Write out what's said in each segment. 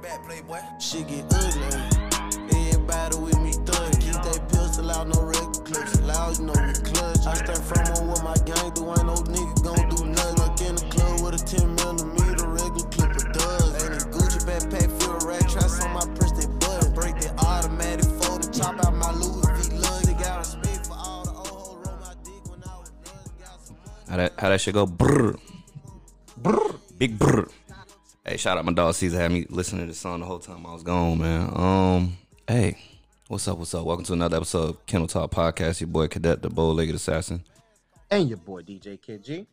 the back, playboy. Shit get ugly. Everybody with me thug. Keep that pistol out, no regular clips. Loud, you know we clutch. I stand firm on what my gang do. Ain't no nigga gon' do nothing. Like in the club with a 10 millimeter regular clipper does. Ain't a Gucci backpack, feel a rat traps on my purse, they bud. Break the automatic fold and chop out my Louis V lug. They got respect for all the old hoes. Roll my dick when I was. How that how that shit go? Brr. Brr. Big brr. Hey, shout out my dog Caesar had me listening to this song the whole time I was gone, man. Um, hey, what's up? What's up? Welcome to another episode of Kennel Talk Podcast. Your boy Cadet, the bow-legged assassin. And your boy DJ Kid G.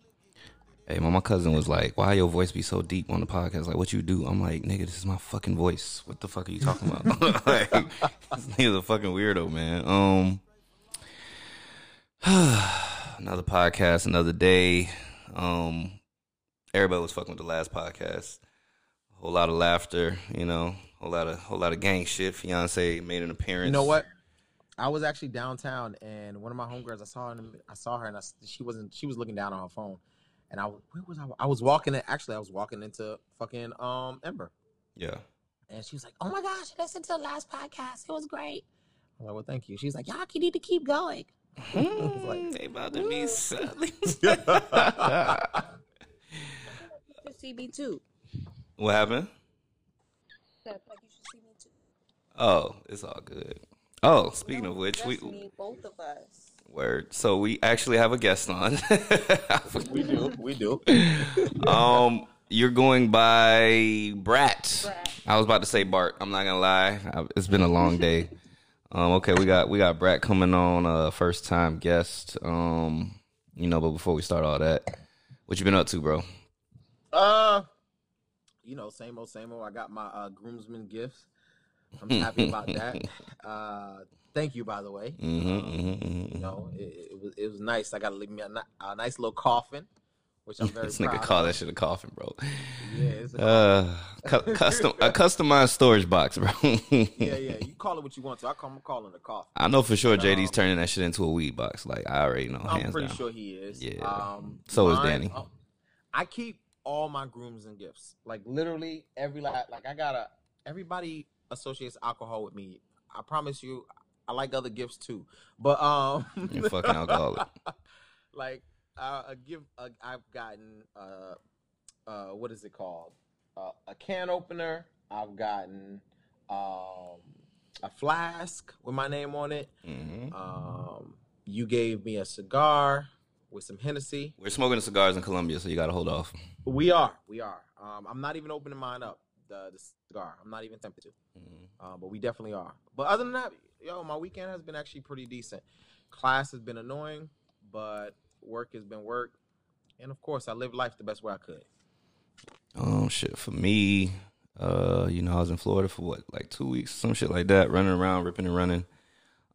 Hey, my, my cousin was like, "Why your voice be so deep on the podcast? Like, what you do?" I'm like, "Nigga, this is my fucking voice. What the fuck are you talking about? like, this nigga's a fucking weirdo, man." Um, another podcast, another day. Um, everybody was fucking with the last podcast. A whole lot of laughter, you know, whole lot of whole lot of gang shit. Fiance made an appearance. You know what? I was actually downtown, and one of my homegirls, I saw her. I saw her, and I, she wasn't. She was looking down on her phone, and I where was I? I was walking. In, actually, I was walking into fucking um Ember, Yeah. and she was like, "Oh my gosh, I listened to the last podcast. It was great." I'm like, "Well, thank you." She's like, "Y'all can need to keep going." Mm, they about to be selling. You should see me too. What happened? Like you should see me too. Oh, it's all good. Oh, speaking of which, we me, both of us. word. So we actually have a guest on. we do. We do. um, you're going by Brat. Brat. I was about to say Bart. I'm not gonna lie. I- It's been a long day. Um, okay, we got we got Brat coming on, uh, first time guest. Um, you know, but before we start all that, what you been up to, bro? Uh, you know, same old, same old. I got my uh, groomsmen gifts. I'm happy about that. Uh, thank you, by the way. Mm-hmm, Um, mm-hmm, mm-hmm. You know, it, it was it was nice. I got to leave me a, a nice little coffin, which I'm very This nigga call that shit a coffin, bro. Yeah, it's a Uh, cu- custom a customized storage box, bro. yeah, yeah. You call it what you want to. I call, I'm calling a coffin. I know for sure JD's Um, turning that shit into a weed box. Like I already know, I'm hands pretty down. sure he is. Yeah. Um, So is Danny. uh, I keep all my grooms and gifts. Like literally every la- like I gotta. Everybody associates alcohol with me. I promise you, I like other gifts too. But um, You fucking alcoholic. like uh, a gift uh, I've gotten uh uh what is it called uh, a can opener I've gotten um a flask with my name on it hmm um you gave me a cigar with some Hennessy We're smoking the cigars in Colombia, so you got to hold off. we are we are um I'm not even opening mine up the, the cigar I'm not even tempted to Mhm. uh, but we definitely are but other than that yo my weekend has been actually pretty decent class has been annoying but work has been work and of course I live life the best way I could Um, shit for me. Uh, you know, I was in Florida for what, like two weeks, some shit like that, running around, ripping and running.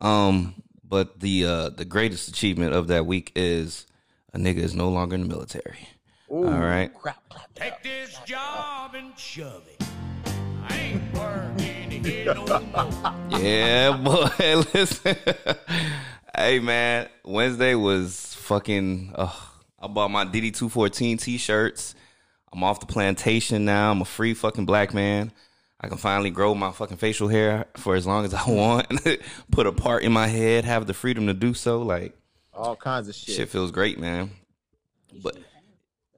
Um, but the uh the greatest achievement of that week is a nigga is no longer in the military. Ooh, All right. crap, clap it. Take this job and shove it. I ain't working here no more. Yeah, boy. Listen, hey man, Wednesday was fucking. Uh, I bought my DD two fourteen t shirts. I'm off the plantation now. I'm a free fucking black man. I can finally grow my fucking facial hair for as long as I want. Put a part in my head, have the freedom to do so. Like all kinds of shit, shit feels great, man. But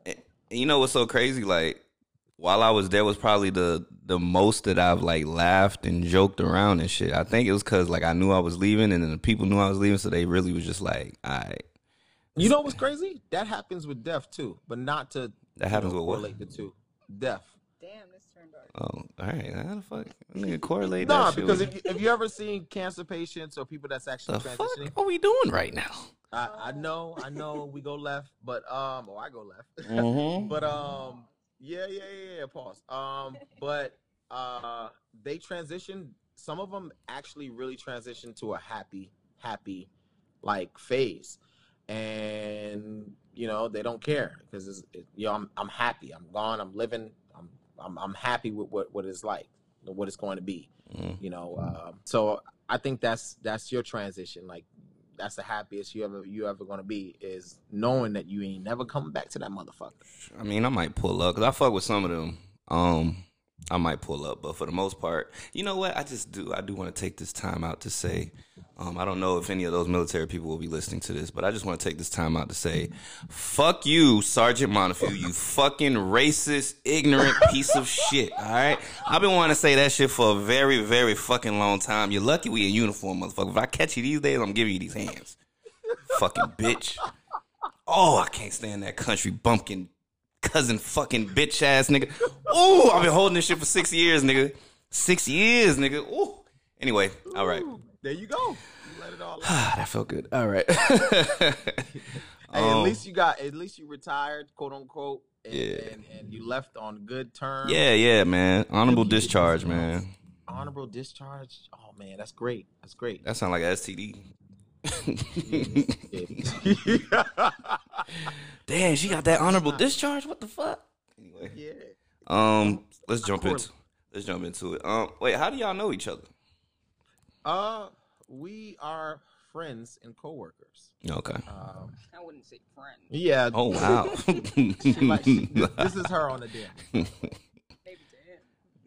and you know what's so crazy? Like while I was there was probably the the most that I've like laughed and joked around and shit. I think it was because like I knew I was leaving and then the people knew I was leaving, so they really was just like, all right. you know what's crazy that happens with deaf too but not to That you happens know, with what? correlate the two deaf Damn, this turned dark. Oh, all right. How the fuck nigga correlate nah that shit because with- if you, if you ever seen cancer patients or people that's actually the fuck are we doing right now? I, I know I know we go left but um or I go left. Mm-hmm. but um yeah yeah yeah yeah pause. Um but uh they transition some of them actually really transition to a happy happy like phase. And you know they don't care because it's it, you know I'm I'm happy. I'm gone. I'm living. I'm I'm, I'm happy with what what it's like what it's going to be Mhm. you know um, so I think that's that's your transition like that's the happiest you ever you ever gonna be is knowing that you ain't never coming back to that motherfucker I mean, I might pull up because I fuck with some of them. Um, I might pull up, but for the most part, you know what? I just do. I do want to take this time out to say, um, I don't know if any of those military people will be listening to this, but I just want to take this time out to say, fuck you, Sergeant Montefiore, you fucking racist, ignorant piece of shit. All right, I've been wanting to say that shit for a very, very fucking long time. You're lucky we in uniform, motherfucker. If I catch you these days, I'm giving you these hands, fucking bitch. Oh, I can't stand that country bumpkin cousin fucking bitch ass nigga. Ooh, I've been holding this shit for six years, nigga. Six years, nigga. Ooh. Anyway, all right. There you go. You let it all out. Ah, that felt good. All right. Hey, at Um, least you got. At least you retired, quote unquote. And, Yeah. and, and you left on good terms. yeah, yeah, man. Honorable discharge, man. Honorable discharge. Oh man, that's great. That's great. That sounds like a STD. yeah. Damn, she got that honorable discharge. What the fuck? Anyway, yeah. um, let's jump Poorly. into let's jump into it. Um, wait, how do y'all know each other? Uh, we are friends and coworkers. Okay. Um, I wouldn't say friend. yeah. Oh wow. she like, she, this, this is her on the deal. Maybe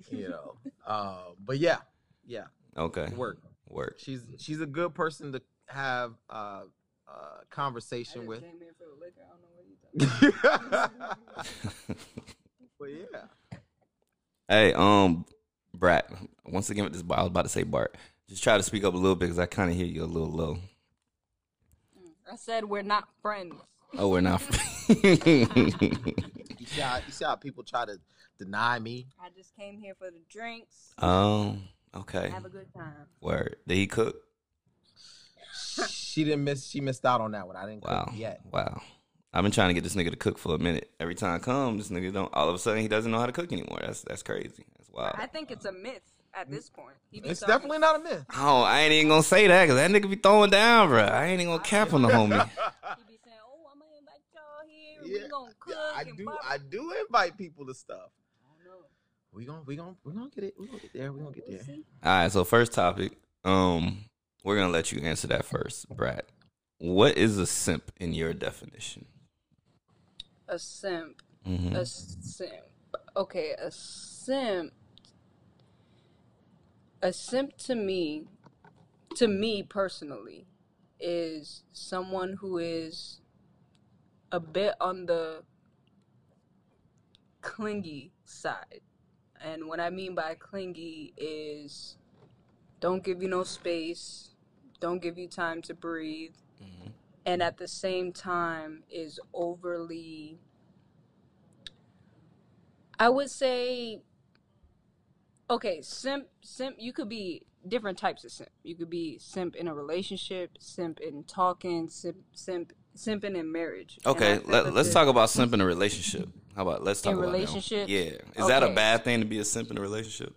to. You know. Uh, but yeah, yeah, okay. work. Work. She's she's a good person to have uh, uh I conversation just with. came here for the liquor. I don't know what you but yeah. Hey, um, Brat. Once again with this, I was about to say Bart. Just try to speak up a little bit because I kind of hear you a little low. I said we're not friends. Oh, we're not. You see how you see how people try to deny me. I just came here for the drinks. um. Okay. Have a good time. Word. Did he cook? She didn't miss. She missed out on that one. I didn't Wow. cook yet. Wow. I've been trying to get this nigga to cook for a minute. Every time I come, this nigga don't. All of a sudden, he doesn't know how to cook anymore. That's that's crazy. That's wild. I think it's a myth at this point. He It's talking- definitely not a myth. Oh, I ain't even gonna say that because that nigga be throwing down, bro. I ain't even gonna cap on the homie. He be saying, "Oh, I'm gonna invite y'all here. Yeah, we gonna cook yeah, I do. blah, blah." I do invite people to stuff. I don't know. We gonna we gonna we gonna get it. We gonna get there. We gonna get there. All right. So first topic. Um, we're gonna let you answer that first, Brad. What is a simp in your definition? A simp. hmm A simp. Okay, a simp. A simp to me, to me personally, is someone who is a bit on the clingy side. And what I mean by clingy is don't give you no space, don't give you time to breathe, and at the same time is overly I would say okay, simp simp you could be different types of simp. You could be simp in a relationship, simp in talking, simp simp simping in marriage. Okay, let, let's talk about simp in a relationship. How about let's talk In about one. Yeah, is that a bad thing to be a simp in a relationship?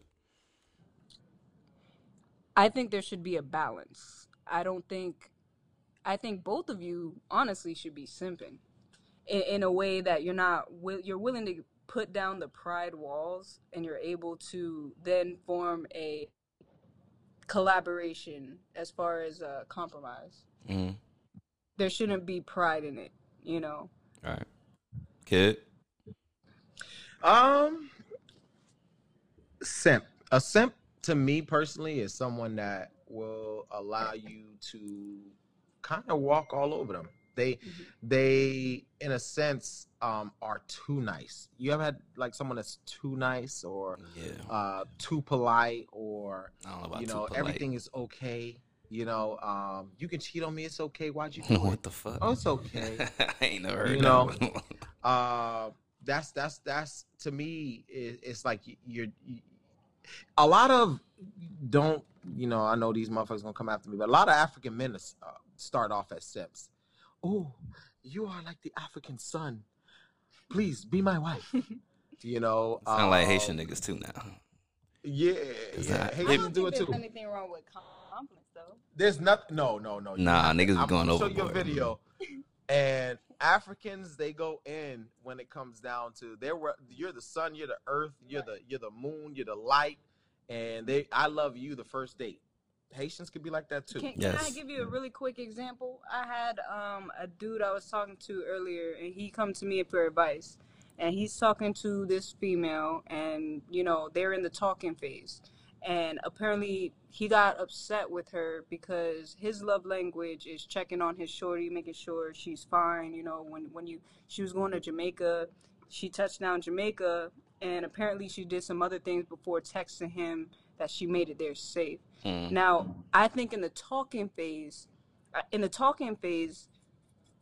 I think there should be a balance. I don't think I think both of you honestly should be simping in, in a way that you're not you're willing to put down the pride walls and you're able to then form a collaboration as far as a compromise. hmm There shouldn't be pride in it, you know. All right, kid. Um, simp. A simp to me personally is someone that will allow you to kind of walk all over them. They, they, in a sense, um, are too nice. You ever had like someone that's too nice or Yeah, uh, too polite or know you know everything is okay. You know, um, you can cheat on me. It's okay. Why'd you do it? what the fuck? Oh, it's okay. I ain't never heard You that know, one. uh that's that's that's to me it, it's like you're you, a lot of don't you know i know these motherfuckers gonna come after me but a lot of african men is, uh, start off as simps oh you are like the african sun please be my wife you know Sound like um, Haitian niggas too now. yeah yeah that- I Haitians don't do think it there's too anything wrong with compliments though. There's nothing. No, no, no. Nah, have niggas be I'm going gonna Show you a video, and Africans they go in when it comes down to they're you're the sun, you're the earth, you're the you're the moon, you're the light, and they I love you the first date. Haitians could be like that too. Can, can I give you a really quick example? I had um, a dude I was talking to earlier, and he come to me for advice, and he's talking to this female, and you know they're in the talking phase, and apparently he got upset with her because his love language is checking on his shorty, making sure she's fine. You know, when when you she was going to Jamaica, she touched down Jamaica, and apparently she did some other things before texting him that she made it there safe. Mm. Now, I think in the talking phase, uh, in the talking phase,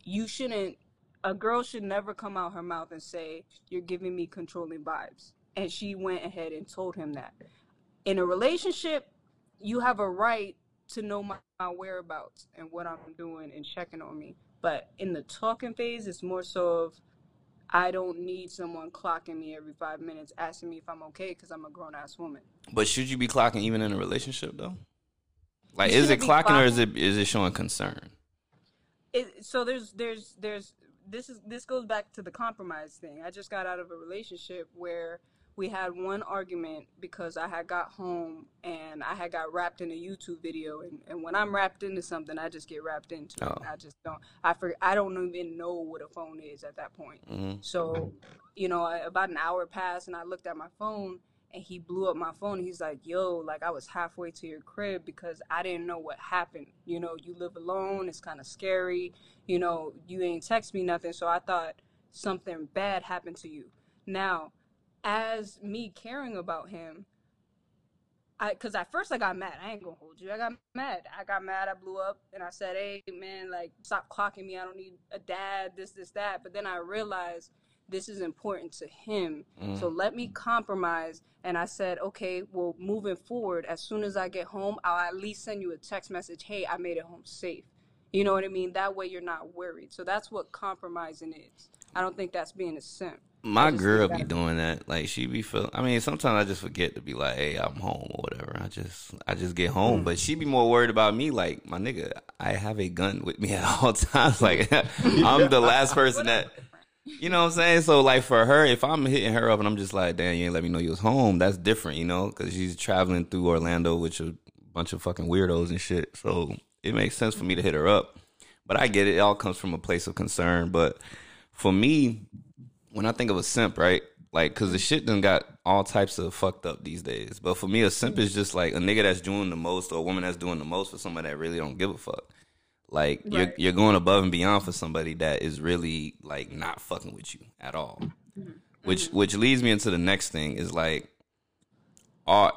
you shouldn't. A girl should never come out her mouth and say, "You're giving me controlling vibes," and she went ahead and told him that. In a relationship, you have a right to know my, my whereabouts and what I'm doing and checking on me. But in the talking phase, it's more so of I don't need someone clocking me every five minutes asking me if I'm okay because I'm a grown ass woman. But should you be clocking even in a relationship though? Like, You is it shouldn't clocking or is it is it showing concern? It, so there's there's there's this is this goes back to the compromise thing. I just got out of a relationship where we had one argument because I had got home and I had got wrapped in a YouTube video and, and when I'm wrapped into something I just get wrapped into it. Oh. I just don't I for, I don't even know what a phone is at that point. hmm So, you know, I- about an hour passed and I looked at my phone and he blew up my phone. He's like, yo, like I was halfway to your crib because I didn't know what happened. You know, you live alone. It's kind of scary. You know, you ain't text me nothing. So I thought something bad happened to you. Now, as me caring about him, I, cause at first I got mad. I ain't gonna hold you. I got mad. I got mad. I blew up and I said, "Hey, man, like, stop clocking me. I don't need a dad. This, this, that." But then I realized this is important to him. So mm. let me compromise. And I said, "Okay, well, moving forward, as soon as I get home, I'll at least send you a text message. Hey, I made it home safe. You know what I mean? That way you're not worried. So that's what compromising is. I don't think that's being a simp. My girl be doing that. Like she be feel. I mean, sometimes I just forget to be like, "Hey, I'm home" or whatever. I just, I just get Mm. home. But she be more worried about me. Like my nigga, I have a gun with me at all times. Like I'm the last person that, you know what I'm saying. So like for her, if I'm hitting her up and I'm just like, "Damn, you ain't let me know you was home," that's different, you know, because she's traveling through Orlando with a bunch of fucking weirdos and shit. So it makes sense for me to hit her up. But I get it. It all comes from a place of concern. But for me, when I think of a simp, right? Like, cause the shit done got all types of fucked up these days. But for me, a simp is just like a nigga that's doing the most or a woman that's doing the most for somebody that really don't give a fuck. Like you're you're going above and beyond for somebody that is really like not fucking with you at all. Mm-hmm. Which mm-hmm. which leads me into the next thing is like, are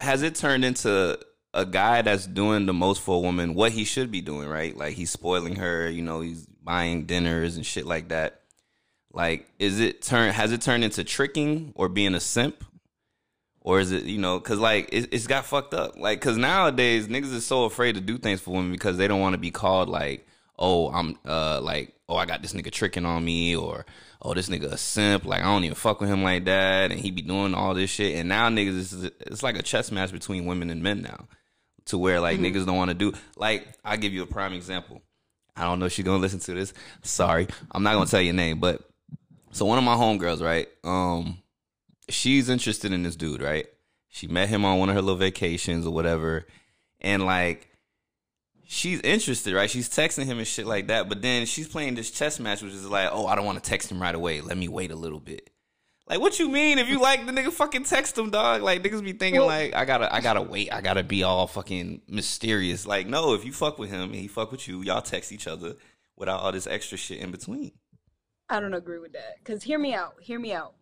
has it turned into a guy that's doing the most for a woman what he should be doing, right? Like he's spoiling her, you know, he's buying dinners and shit like that. Like, is it turn has it turned into tricking or being a simp? Or is it, you know, cause like it, it's got fucked up. Like, cause nowadays niggas is so afraid to do things for women because they don't want to be called like, oh, I'm uh like, oh, I got this nigga tricking on me, or oh, this nigga a simp. Like, I don't even fuck with him like that, and he be doing all this shit. And now niggas, is it's like a chess match between women and men now, to where like niggas don't want to do. Like, I'll give you a prime example. I don't know if she's gonna listen to this. Sorry, I'm not gonna tell your name, but so one of my homegirls, right? Um, she's interested in this dude, right? She met him on one of her little vacations or whatever, and like she's interested, right? She's texting him and shit like that, but then she's playing this chess match, which is like, oh, I don't want to text him right away. Let me wait a little bit. Like, what you mean? If you like the nigga, fucking text him, dog. Like niggas be thinking like, I gotta, I gotta wait. I gotta be all fucking mysterious. Like, no, if you fuck with him and he fuck with you, y'all text each other without all this extra shit in between. I don't agree with that. Cause hear me out. Hear me out.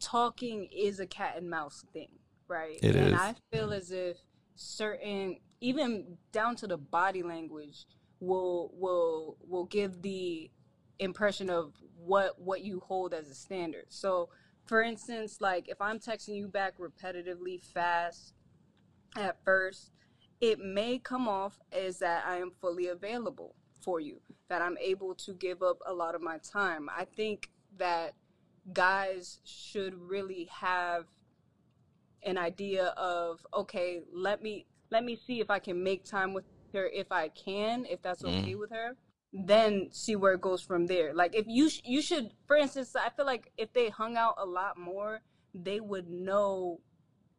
Talking is a cat and mouse thing, right? It and is. I feel as if certain, even down to the body language, will will will give the impression of what what you hold as a standard. So, for instance, like if I'm texting you back repetitively, fast, at first, it may come off as that I am fully available for you, that I'm able to give up a lot of my time. I think that guys should really have an idea of okay, let me let me see if I can make time with her if I can, if that's mm-hmm. okay with her. Then see where it goes from there. Like if you sh- you should, for instance, I feel like if they hung out a lot more, they would know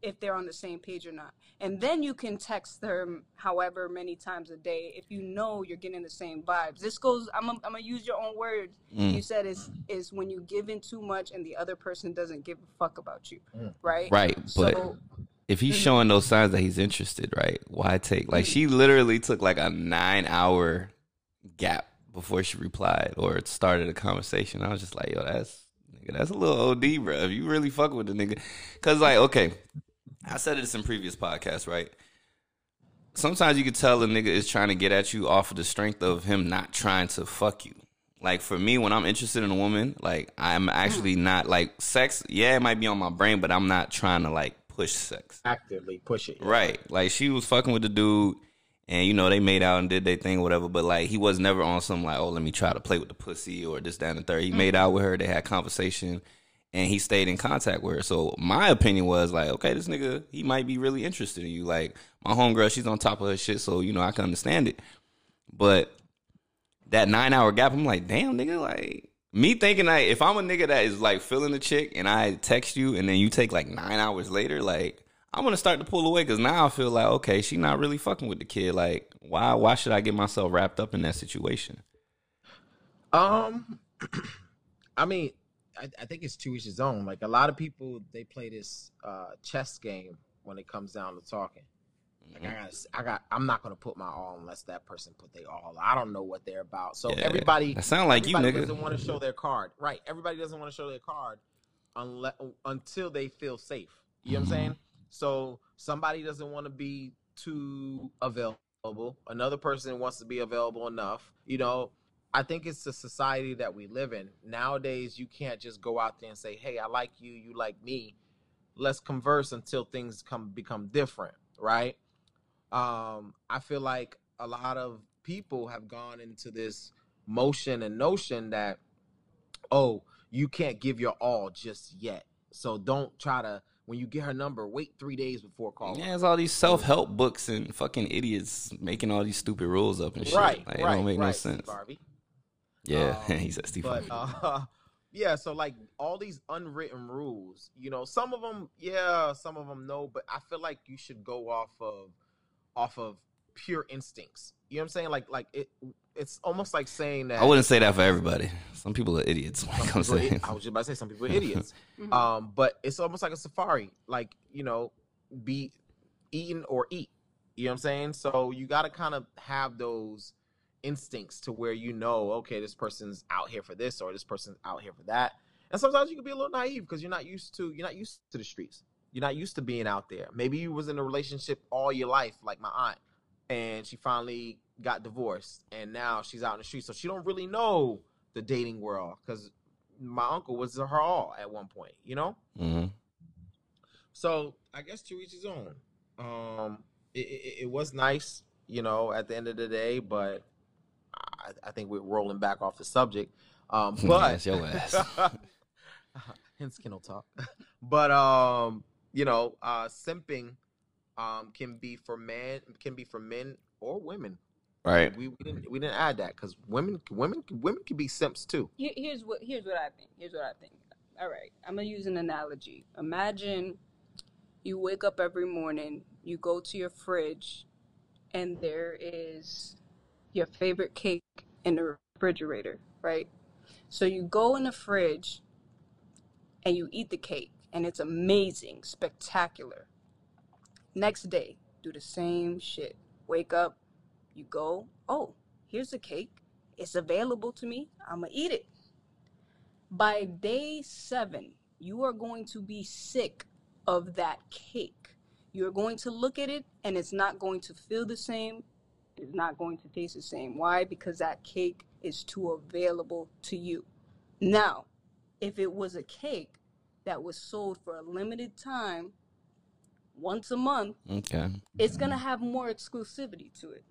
if they're on the same page or not. And then you can text them however many times a day if you know you're getting the same vibes. This goes I'm gonna- I'm going to use your own words. Mm. You said is is when you give in too much and the other person doesn't give a fuck about you, Mm. right? Right, but So if he's showing those signs that he's interested, right? Why take like she literally took like a nine hour gap before she replied or started a conversation. I was just like, yo, that's nigga, that's a little OD, bro. If you really fuck with the nigga, because like, okay, I said this in previous podcasts, right? Sometimes you can tell a nigga is trying to get at you off of the strength of him not trying to fuck you. Like for me, when I'm interested in a woman, like I'm actually mm. not like sex. Yeah, it might be on my brain, but I'm not trying to like push sex. Actively push it. Right. Like she was fucking with the dude and you know, they made out and did their thing or whatever, but like he was never on some like, oh, let me try to play with the pussy or this, that, and the third. He made mm. out with her, they had conversation and he stayed in contact with her. So my opinion was like, okay, this nigga, he might be really interested in you. Like my homegirl, she's on top of her shit, so you know, I can understand it. But that nine hour gap, I'm like, damn, nigga, like me thinking like if I'm a nigga that is like feeling the chick and I text you and then you take like nine hours later, like I'm gonna start to pull away because now I feel like okay, she not really fucking with the kid. Like why why should I get myself wrapped up in that situation? Um, I mean, I, I think it's to each his own. Like a lot of people, they play this uh chess game when it comes down to talking. Like I got, I got, I'm not gonna put my all unless that person put their all. I don't know what they're about. So Yeah, everybody, that sound like you, nigga. doesn't want to show their card, right? Everybody doesn't want to show their card unless until they feel safe. You know what I'm saying? So somebody doesn't want to be too available. Another person wants to be available enough. You know, I think it's the society that we live in. Nowadays, you can't just go out there and say, "Hey, I like you, you like me. Let's converse until things come become different." Right? Um, I feel like a lot of people have gone into this motion and notion that, oh, you can't give your all just yet. So don't try to when you get her number, wait three days before calling. Yeah, it's all these self help books and fucking idiots making all these stupid rules up and shit. Right, like, it right, don't make no right, Steve sense. Harvey. Yeah, Um, he said Steve. But Harvey. uh, yeah, so like all these unwritten rules, you know, some of them, yeah, some of them no, but I feel like you should go off of off of pure instincts. You know what I'm saying? Like like it it's almost like saying that I wouldn't say that for everybody. Some people are idiots when it comes people to are- I was just about to say some people are idiots. Mhm. Um, but it's almost like a safari, like you know, be eaten or eat. You know what I'm saying? So you got to kind of have those instincts to where you know, okay, this person's out here for this or this person's out here for that. And sometimes you can be a little naive because you're not used to you're not used to the streets. You're not used to being out there. Maybe you was in a relationship all your life, like my aunt, and she finally got divorced, and now she's out in the street, so she don't really know the dating world because my uncle was her all at one point, you know. hmm So I guess to each his own. Um, it, it, it was nice, you know, at the end of the day, but I, I think we're rolling back off the subject. Um, but Yes, your ass. hence kennel talk. But um, you know, uh, simping um can be for men, can be for men or women. Right. We, we didn't we didn't add that because women women women can be simps too. Here- here's what here's what I think. Here's what I think. All right, I'm gonna use an analogy. Imagine you wake up every morning, you go to your fridge, and there is your favorite cake in the refrigerator, right? So you go in the fridge and you eat the cake, and it's amazing, spectacular. Next day, do the same shit. Wake up, you go, oh, here's a cake. It's available to me. I'm gonna eat it. By day seven, you are going to be sick of that cake. You're going to look at it and it's not going to feel the same. It's not going to taste the same. Why? Because that cake is too available to you. Now, if it was a cake that was sold for a limited time, once a month, Okay. it's going to have more exclusivity to it.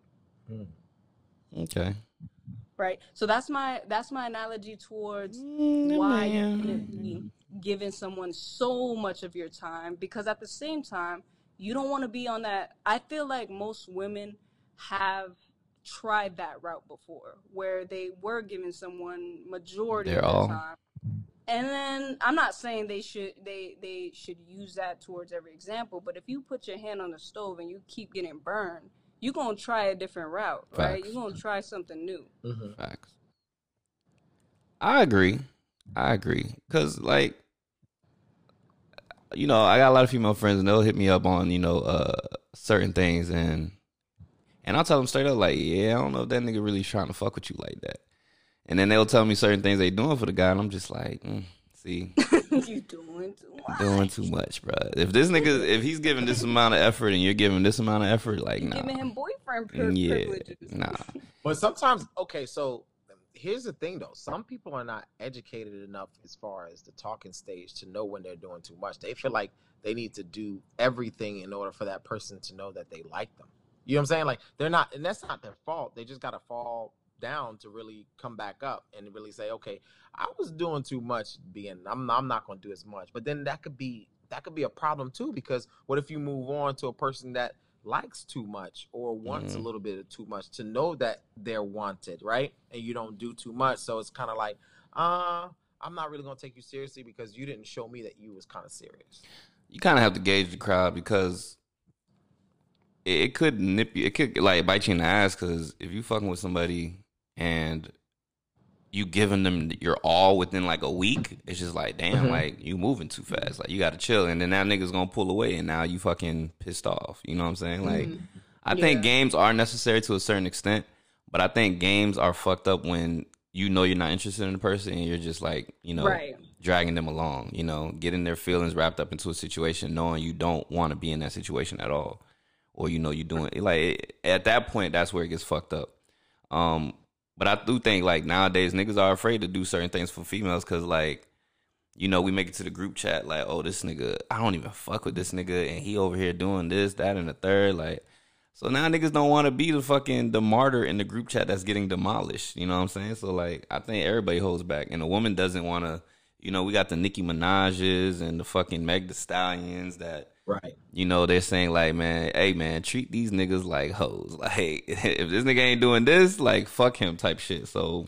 Okay. right so that's my that's my analogy towards Mm, why giving someone so much of your time because at the same time you don't want to be on that i feel like most women have tried that route before where they were giving someone majority Their of their all. time And then I'm not saying they should they they should use that towards every example, but if you put your hand on the stove and you keep getting burned, you're gonna try a different route, right? You're gonna try something new. Mhm. Facts. I agree. I agree. Cause like, you know, I got a lot of female friends, and they'll hit me up on you know uh certain things, and and I'll tell them straight up like, yeah, I don't know if that nigga really trying to fuck with you like that. And then they'll tell me certain things they doing for the guy, and I'm just like, mm, see, you doing too much. doing too much, bro. If this nigga, if he's giving this amount of effort, and you're giving this amount of effort, like, You nah, giving him boyfriend pri- yeah, privileges. nah. But sometimes, okay, so here's the thing though. Some people are not educated enough as far as the talking stage to know when they're doing too much. They feel like they need to do everything in order for that person to know that they like them. You know what I'm saying? Like they're not, and that's not their fault. They just got to fall down to really come back up and really say, okay, I was doing too much. Being, I'm, I'm not going to do as much. But then that could be that could be a problem too because what if you move on to a person that likes too much or wants a Mhm. little bit of too much to know that they're wanted, right? And you don't do too much, so it's kind of like, uh, I'm not really gonna take you seriously because you didn't show me that you was kind of serious. you kind of have to gauge the crowd because it, it could nip you. It could like bite you in the ass because if you fucking with somebody and you giving them your all within like a week, it's just like damn, Mhm. like you moving too fast. Like you got to chill, and then that nigga's gonna pull away, and now you fucking pissed off. You know what I'm saying? Like Mhm. I think games are necessary to a certain extent, but I think games are fucked up when you know you're not interested in the person and you're just like you know Right. dragging them along, you know, getting their feelings wrapped up into a situation, knowing you don't want to be in that situation at all, or you know you're doing like at that point that's where it gets fucked up. Um, but I do think like nowadays niggas are afraid to do certain things for females because like. You know, we make it to the group chat like, oh, this nigga, I don't even fuck with this nigga, and he over here doing this, that, and the third. Like, so now niggas don't want to be the fucking the martyr in the group chat that's getting demolished. You know what I'm saying? So like, I think everybody holds back, and a woman doesn't want to. You know, we got the Nicki Minaj's and the fucking Meg Thee Stallions that Right. you know they're saying like, man, hey man, treat these niggas like hoes. Like, hey, if this nigga ain't doing this, like, fuck him type shit. So.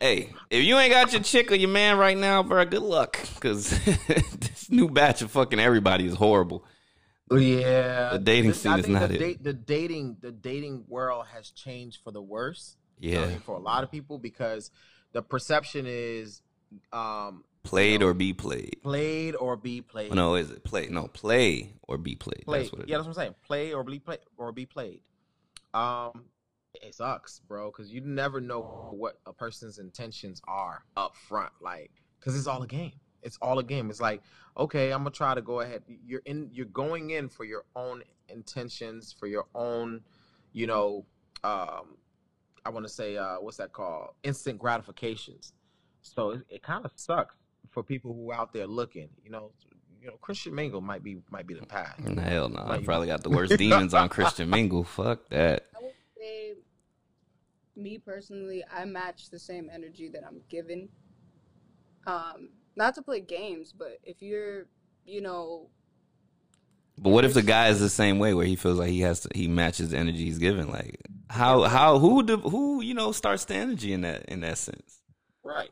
Hey, if you ain't got your chick or your man right now, bro, good luck. Cause this new batch of fucking everybody is horrible. Yeah. The dating scene I is not the, it. the dating the dating world has changed for the worse. Yeah. I mean, for a lot of people because the perception is um Played or be played. played or be played. No, is it play? No, play or be played. play. That's what it yeah, is. that's what I'm saying. Play or be play or be played. Um, it sucks, bro, because you never know what a person's intentions are up front. Like, because it's all a game. It's all a game. It's like, okay, I'm gonna try to go ahead. You're in. You're going in for your own intentions, for your own, you know, um, I want to say, uh, what's that called? Instant gratifications. So it, it kind of sucks for people who out there looking. You know, you know, Christian Mingle might be might be the path. Mm, Hell no. I probably got the worst demons on Christian Mingle. Fuck that. I would say, me personally, I match the same energy that I'm given. Um, not to play games, but if you're, you know, But what if the guy is the same way, where he feels like he has to, he matches the energy he's given? Like how how who do, who you know starts the energy in that in that sense? Right.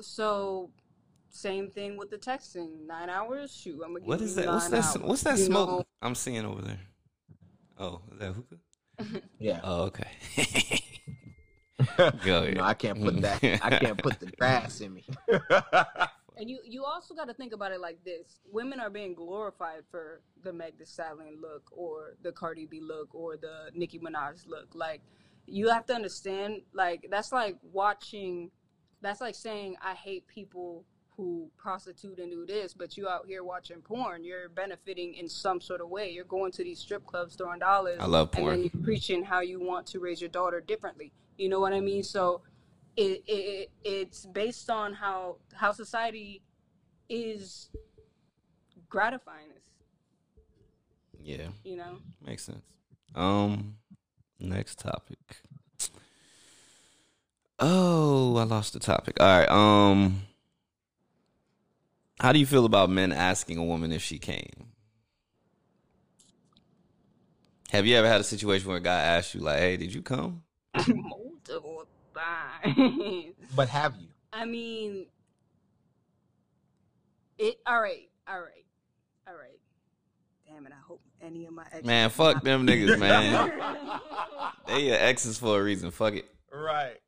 so same thing with the texting. Nine hours, shoot, I'm gonna give What you is that? What's that? hours. What's that You smoke know, I'm seeing over there? Oh, is that hookah? Yeah. Oh, okay. Go ahead. no, I can't put that. I can't put the grass in me. And you you also got to think about it like this: women are being glorified for the Meg Thee Stallion look, or the Cardi B look, or the Nicki Minaj look. Like you have to understand, like that's like watching. That's like saying I hate people who prostitute and do this, but you out here watching porn. You're benefiting in some sort of way. You're going to these strip clubs throwing dollars. I love And porn. then you're preaching how you want to raise your daughter differently. You know what I mean? So it, it it's based on how how society is gratifying us. Yeah, You know. makes sense. Um, next topic. Oh, I lost the topic. All right. Um, how do you feel about men asking a woman if she came? Have you ever had a situation where a guy asked you like, "Hey, did you come?" Multiple times. but have you? I mean, It all right, all right, all right. Damn it! I hope any of my exes Man, fuck them niggas, man. they your exes for a reason. Fuck it. Right.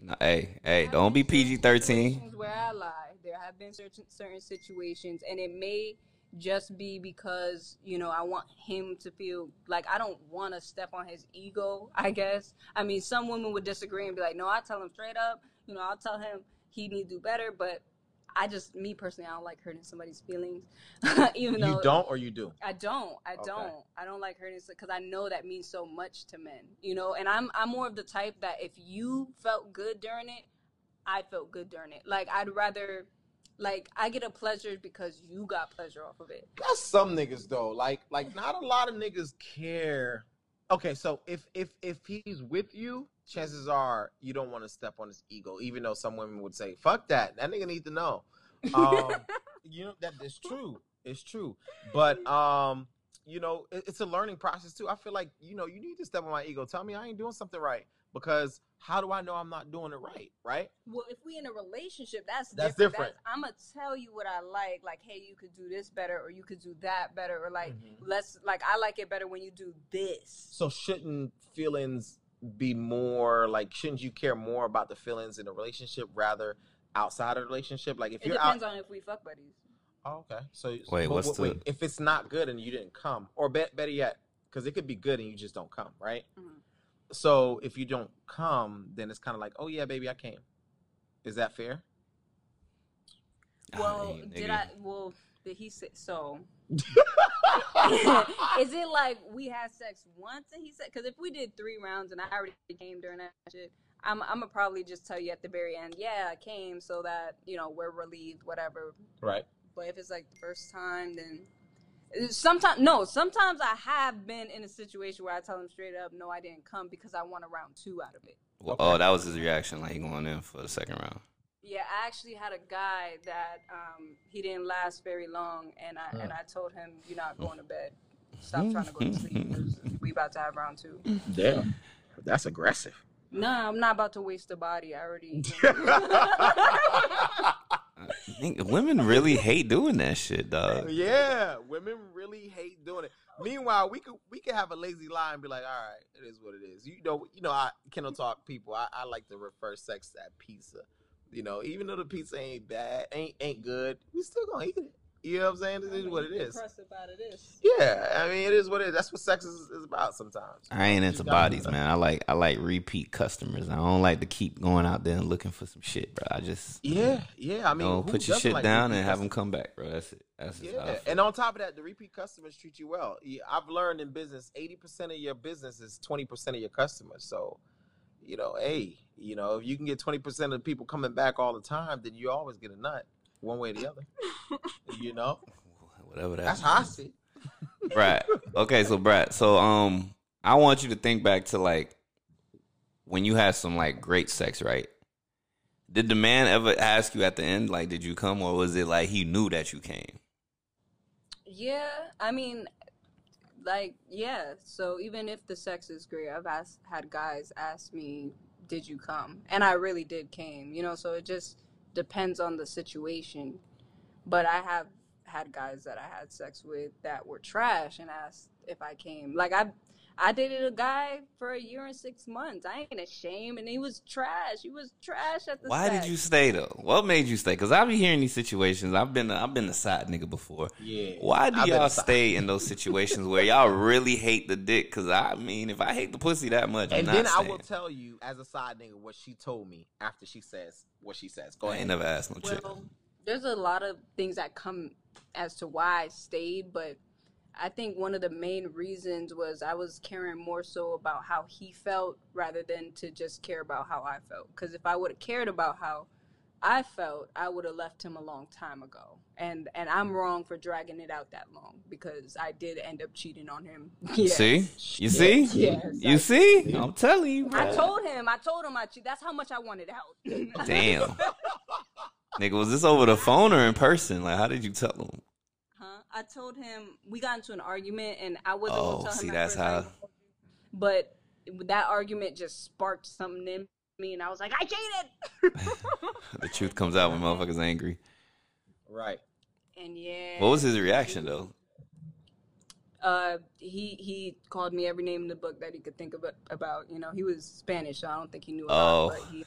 No, hey, hey, don't be PG thirteen. Where I lie, have been certain certain situations, and it may just be because you know I want him to feel like I don't want to step on his ego. I guess. I mean, some women would disagree and be like, "No, I tell him straight up. You know, I'll tell him he needs to do better." But I just, me personally, I don't like hurting somebody's feelings. Even though You don't or you do? I don't. I Okay. don't. I don't like hurting because I know that means so much to men. You know, and I'm I'm more of the type that if you felt good during it, I felt good during it. Like I'd rather, like I get a pleasure because you got pleasure off of it. That's some niggas though. Like like not a lot of niggas care. Okay, so if if if he's with you, chances are you don't want to step on his ego, even though some women would say, "Fuck that, that nigga need to know." Um, you know that is true. It's true, but um, you know it, it's a learning process too. I feel like you know you need to step on my ego. Tell me I ain't doing something right because how do I know I'm not doing it right? Right? Well, if we in a relationship, that's That's different. different. I'm gonna tell you what I like. Like, hey, you could do this better, or you could do that better, or like, Mhm. let's like I like it better when you do this. So shouldn't feelings be more like shouldn't you care more about the feelings in a relationship rather outside of the relationship? Like if It you're depends out on if we fuck buddies. Oh, okay. So Wait, but what's wait, the- if it's not good and you didn't come, or be- better yet, because it could be good and you just don't come, right? Mhm. So if you don't come, then it's kind of like, oh yeah, baby, I came. Is that fair? Well, Ay, did. I? Well, did he say so? Is it like we had sex once and he said? Because if we did three rounds and I already came during that shit, I'm I'm gonna probably just tell you at the very end, yeah, I came, so that you know we're relieved, whatever. Right. But if it's like the first time, then sometimes no. Sometimes I have been in a situation where I tell him straight up, no, I didn't come because I want a round two out of it. Well, Okay. Oh, that was his reaction, like he going in for the second round. Yeah, I actually had a guy that um, he didn't last very long, and I and I told him, "You're not going to bed. Stop trying to go to sleep. 'cause We about to have round two. Damn. That's aggressive. No, I'm not about to waste the body. I already. I think women really hate doing that shit, dog. yeah, women really hate doing it. Meanwhile, we could we could have a lazy lie and be like, all right, it is what it is. You know, you know, I Kennel talk people. I, I like to refer sex to that pizza. You know, even though the pizza ain't bad, ain't ain't good, we still gonna eat it. You know what I'm saying? This is what it is. out. Yeah, I mean, it is what it is. That's what sex is, is about sometimes. I ain't into bodies, man. I like I like repeat customers. I don't like to keep going out there and looking for some shit, bro. I just Yeah, yeah. I mean, you know, who put your shit like down repeat and have them come back, bro. That's it. That's just Yeah, and on top of that, the repeat customers treat you well. I've learned in business, eighty percent of your business is twenty percent of your customers. So, you know, hey, you know, if you can get twenty percent of the people coming back all the time, then you always get a nut, one way or the other. you know, whatever that. that's how I see. Brad. Okay, so Brad, so um, I want you to think back to like when you had some like great sex, right? Did the man ever ask you at the end, like, did you come, or was it like he knew that you came? Yeah, I mean, like, yeah. So even if the sex is great, I've asked, had guys ask me, "Did you come?" And I really did came. You know, so it just depends on the situation. But I have had guys that I had sex with that were trash and asked if I came. Like I, I dated a guy for a year and six months. I ain't ashamed, and he was trash. He was trash at the. Why did you stay though? What made you stay? Because I be hearing these situations. I've been I've been a side nigga before. Yeah. Why do I've y'all stay in those situations where y'all really hate the dick? Because I mean, if I hate the pussy that much, I'm And not then I will tell you, as a side nigga, what she told me after she says what she says. Go I ahead. ain't never asked no chick. Well, there's a lot of things that come as to why I stayed, but I think one of the main reasons was I was caring more so about how he felt rather than to just care about how I felt. Because if I would have cared about how I felt, I would have left him a long time ago. And and I'm wrong for dragging it out that long because I did end up cheating on him. Yes. See, you see, Yes, you I- see. I'm telling you, I told him. I told him I cheated. That's how much I wanted out. Damn. Nigga, was this over the phone or in person? Like, how did you tell him? Huh? I told him we got into an argument, and I wasn't Oh, gonna tell him. see, at that's how- ain't gonna hold you. But that argument just sparked something in me, and I was like, I cheated. The truth comes out when motherfuckers angry. Right. And yeah, What was his reaction though? Uh, he he called me every name in the book that he could think of about. You know, he was Spanish, so I don't think he knew a Oh. lot. But he,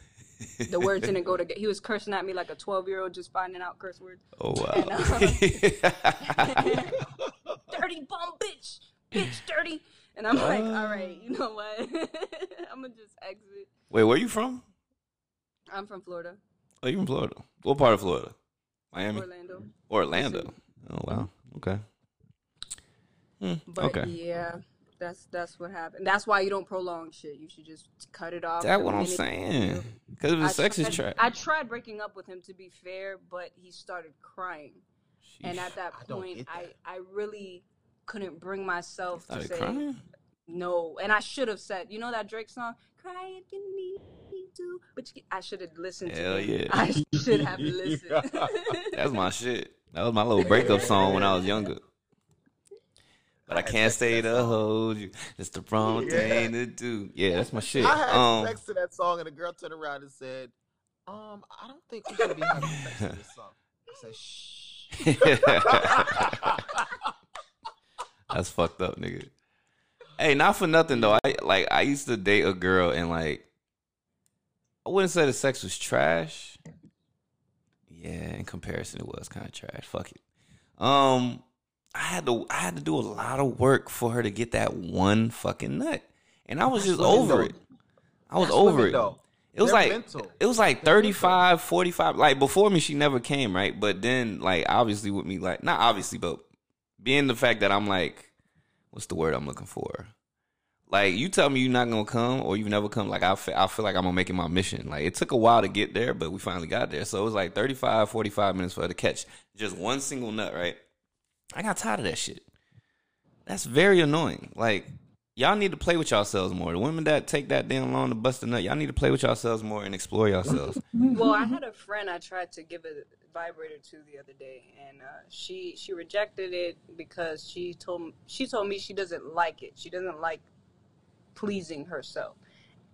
the words didn't go together. He was cursing at me like a twelve year old, just finding out curse words. Oh wow. And, uh, dirty bum bitch, bitch, dirty. And I'm like, all right, you know what? I'm gonna just exit. Wait, where are you from? I'm from Florida, Oh, you from Florida? What part of Florida? Miami, Orlando. Orlando. Oh wow. Okay. Hmm, But okay. yeah, that's that's what happened. That's why you don't prolong shit. You should just cut it off. That's what I'm saying. Because if the I sex is trash. I tried breaking up with him to be fair, but he started crying. And at that point, I, that. I really couldn't bring myself to say crying. no. And I should have said, you know that Drake song, "Cry if you need me to," but you, I should have listened Hell to yeah. I should have listened. That's my shit. That was my little breakup song when I was younger. But I I can't to stay to song. hold you. It's the wrong Yeah. thing to do. Yeah, that's my shit. I had Um, sex to that song, and the girl turned around and said, "Um, I don't think we should be having sex to this song." I said, "Shh." That's fucked up, nigga. Hey, not for nothing though. I like I used to date a girl and like I wouldn't say the sex was trash. Yeah, in comparison, it was kind of trash. Fuck it. Um, I had to I had to do a lot of work for her to get that one fucking nut, and I was just over though. it. I was That's over it. though. It was They're like mental. it was like They're 35, 45. Like before me, she never came, right? But then, like obviously with me, like not obviously, but being the fact that I'm like, what's the word I'm looking for? Like you tell me you're not gonna come or you've never come, like I feel, I feel like I'm gonna make it my mission. Like it took a while to get there, but we finally got there. So it was like 35, 45 minutes for her to catch just one single nut, right? I got tired of that shit. That's very annoying. Like y'all need to play with yourselves more. The women that take that damn long to bust a nut, y'all need to play with yourselves more and explore yourselves. well, I had a friend I tried to give a vibrator to the other day, and uh, she she rejected it because she told she told me she doesn't like it. She doesn't like pleasing herself,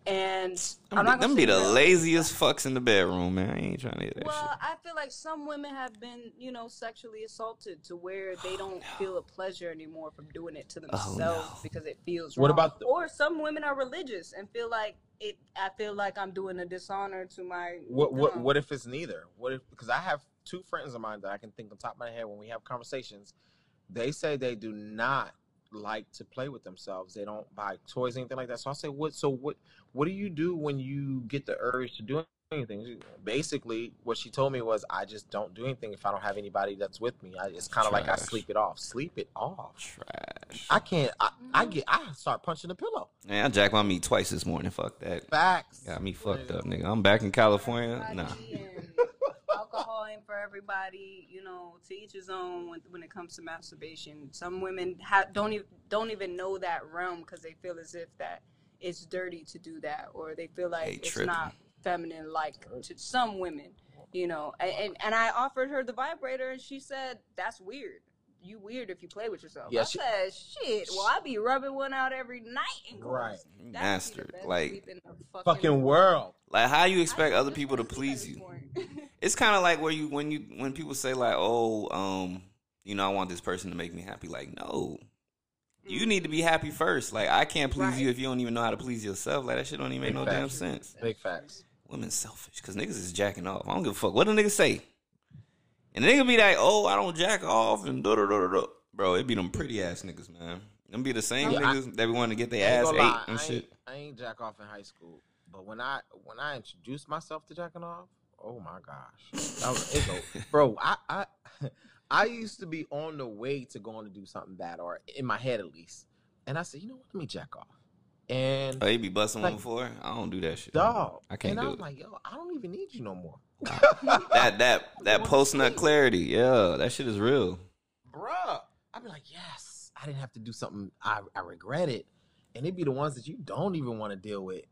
and I'm them not gonna them be the no. laziest fucks in the bedroom, man. I ain't trying to hear that Well, shit. I feel like some women have been, you know, sexually assaulted to where Oh, they don't feel a pleasure anymore from doing it to no. themselves because it feels wrong. What about the- or some women are religious and feel like it. I feel like I'm doing a dishonor to my. What what um, what if it's neither? What if because I have two friends of mine that I can think on top of my head when we have conversations, they say they do not like to play with themselves. They don't buy toys, anything like that. So I say, what? So what? What do you do when you get the urge to do anything? Basically, what she told me was, I just don't do anything if I don't have anybody that's with me. I, it's kind of like I sleep it off. Sleep it off. Trash. I can't. I, I Mhm. get. I start punching the pillow. Man, I jacked my meat twice this morning. Fuck that. Facts. Got me fucked up, nigga. I'm back in California. Nah. alcohol ain't for everybody. You know, to each his own when, when it comes to masturbation. Some women ha- don't even don't even know that realm because they feel as if that it's dirty to do that, or they feel like They it's tripping. not feminine like to some women. You know, and, and and I offered her the vibrator, and she said that's weird. You weird if you play with yourself. Yeah, I she- said, shit. Well, I be rubbing one out every night and. Right. You That would be the Mastered. Like, sleep in the Fucking world. like how you I expect other people to please you? It's kind of like where you when you when people say like, oh, um, you know, I want this person to make me happy. Like, no, you mm. need to be happy first. Like, I can't please you if you don't even know how to please yourself. Like, that shit don't even make Big no damn sense. Big facts. Women selfish because niggas is jacking off. I don't give a fuck what a nigga say. And the nigga be like, oh, I don't jack off and da da da da da. Bro, it be them pretty ass niggas, man. Them be the same Yeah, I- niggas that be wanting to get their ass ate lie, and I shit. Ain't, I ain't jack off in high school, but when I when I introduced myself to jacking off, oh my gosh, that was, it's a, bro. I I I used to be on the way to going to do something bad, or in my head at least, and I said, you know what, let me jack off, and Oh, you be busting one Like- before? I don't do that shit. dog, I can't and do I was it. like, yo, I don't even need you no more, That that that post nut clarity, yeah, that shit is real. bruh. I'd be like, yes, I didn't have to do something I I regret it. and it'd be the ones that you don't even want to deal with.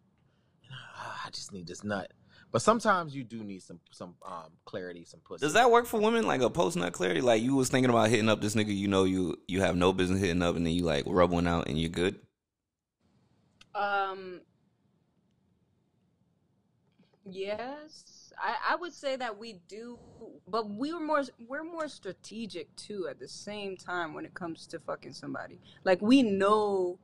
"Ah, I just need this nut. But sometimes you do need some some um clarity, some pussy. Does that work for women? Like a post nut clarity? Like you was thinking about hitting up this nigga you know you you have no business hitting up, and then you like rub one out and you're good. Um, Yes, I, I would say that we do, but we were more we're more strategic too. At the same time, when it comes to fucking somebody, like we know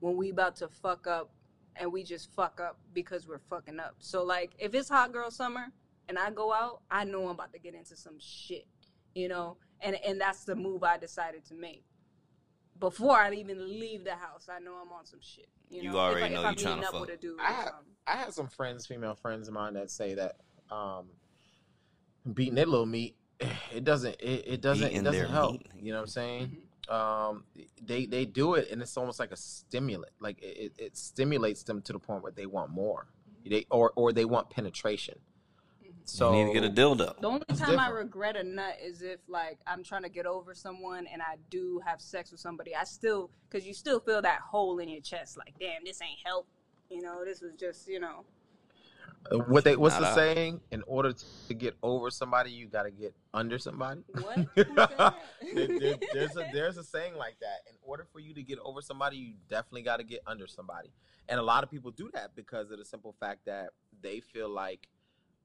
when we about to fuck up, and we just fuck up because we're fucking up. So like, if it's hot girl summer and I go out, I know I'm about to get into some shit, you know, and and that's the move I decided to make. Before I even leave the house, I know I'm on some shit. You, know? You already if I, know if you I'm tryna meeting fuck. with a dude. I have. I have some friends, female friends of mine that say that um beating their little meat, it doesn't it, it doesn't Beating it doesn't help. meat. You know what I'm saying? Mm-hmm. Um they they do it and it's almost like a stimulant. Like it, it- it stimulates them to the point where they want more. They or or they want penetration. So you need to get a dildo. The only It's time I regret a nut is if like I'm trying to get over someone and I do have sex with somebody. I still, cause you still feel that hole in your chest, like damn, this ain't help. You know, this was just, you know, what they what's Not the a- saying? In order to get over somebody, you got to get under somebody. what? Who said that? There- there- there's a there's a saying like that. In order for you to get over somebody, you definitely got to get under somebody. And a lot of people do that because of the simple fact that they feel like,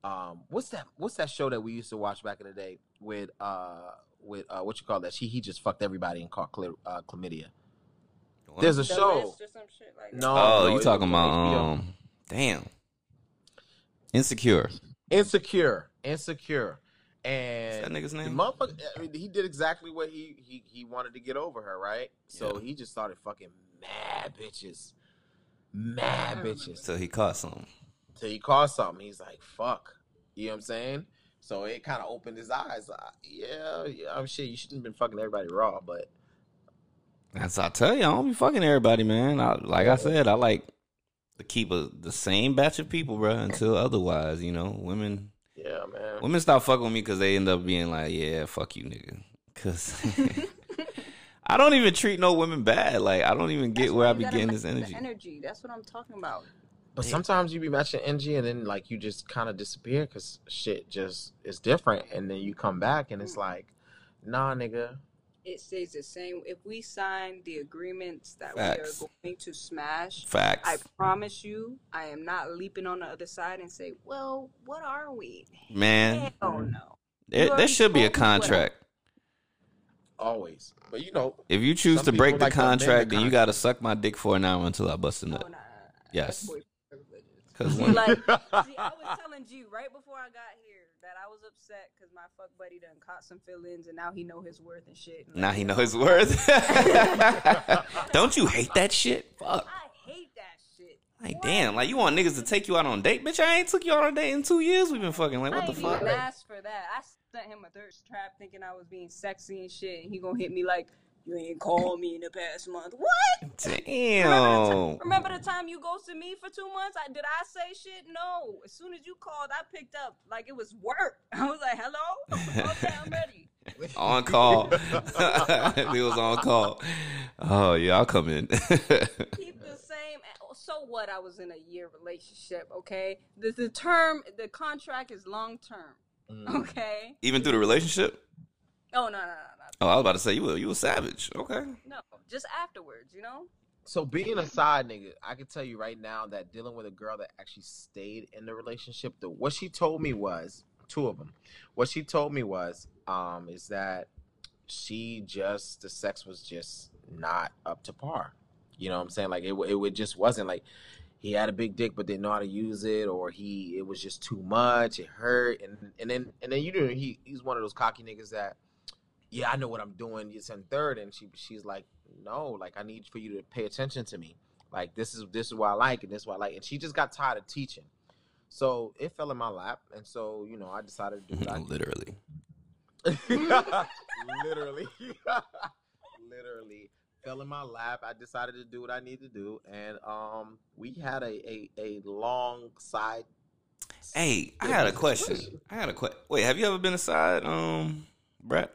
um, what's that? What's that show that we used to watch back in the day with uh with uh what you call that? She he just fucked everybody and caught chla- uh, chlamydia. There's a The show. or some shit like that. No, Oh, no, you talking about um? Damn. Insecure. insecure, insecure, What's that and nigga's the name? motherfucker. I mean, he did exactly what he he he wanted to get over her, right? So Yeah. he just started fucking mad bitches, mad bitches. So he caught some. till he caught something. He's like, "Fuck," you know what I'm saying? So it kind of opened his eyes. Uh, yeah, yeah, I'm shit. You shouldn't have been fucking everybody raw, but That's I tell you, I don't be fucking everybody, man. I, like I said, I like to keep a, the same batch of people, bro, until otherwise. You know, women yeah, man. women stop fucking with me because they end up being like, yeah, fuck you, nigga. Because I don't even treat no women bad. Like I don't even get That's where I you be getting this energy. energy. That's what I'm talking about. But sometimes you be matching energy, and then like you just kind of disappear because shit just is different, and then you come back, and it's mm. like, nah, nigga. It stays the same. If we sign the agreements that Facts. we are going to smash, Facts, I promise you, I am not leaping on the other side and say, "Well, what are we?" man. Hell no. Mm-hmm. There, there should be a told me what I- contract. Always, but you know, If you choose to break the like to the contract, then you got to suck my dick for an hour until I bust a Oh, nut. nah, nah, nah. Yes. That's boy privileges. Because when like, see, I was telling G right before I got here that I was upset because my fuck buddy done caught some feelings and now he know his worth and shit. And now like, he know his worth. Don't you hate that shit? Fuck. I hate that shit. Like What? damn, like you want niggas to take you out on a date, bitch. I ain't took you out on a date in two years. We've been fucking. Like I what the ain't fuck? even asked for that. I sent him a thirst trap thinking I was being sexy and shit, and he gonna hit me like, "You ain't called me in the past month." What? Remember the, Damn. remember the time you ghosted me for two months? I, did I say shit? No. As soon as you called, I picked up like it was work. I was like, "Hello, okay, I'm ready." on call. he was on call. Oh yeah, I'll come in. Keep the same. So what? I was in a year relationship. Okay, the the term, the contract is long term. Mm. Okay. Even through the relationship. Oh no no no no Oh, I was about to say you were you were savage. Okay. no. Just afterwards, you know. So being a side nigga, I can tell you right now that dealing with a girl that actually stayed in the relationship, the what she told me was two of them. What she told me was, um, is that she just the sex was just not up to par. You know what I'm saying? Like it, it, it just wasn't like he had a big dick but didn't know how to use it, or he it was just too much. It hurt, and and then and then you know he he's one of those cocky niggas that yeah, I know what I'm doing. It's in third, and she she's like, no, like I need for you to pay attention to me. Like this is this is what I like, and this is what I like. And she just got tired of teaching, so it fell in my lap, and so you know I decided to do what Literally. literally, literally fell in my lap. I decided to do what I need to do, and um, we had a a, a long side. Hey, I got a question. I got a question. Wait, have you ever been aside, um, Brett?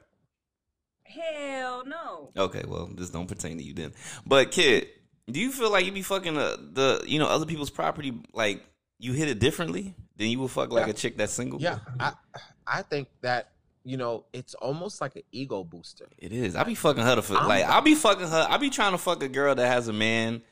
Hell no. Okay, well, this don't pertain to you then. But kid, do you feel like you be fucking the, the you know other people's property like you hit it differently than you would fuck like Yeah. a chick that's single? Yeah, I I think that you know it's almost like an ego booster. It is. I be fucking her to f- I'm- like I be fucking her. I be trying to fuck a girl that has a man.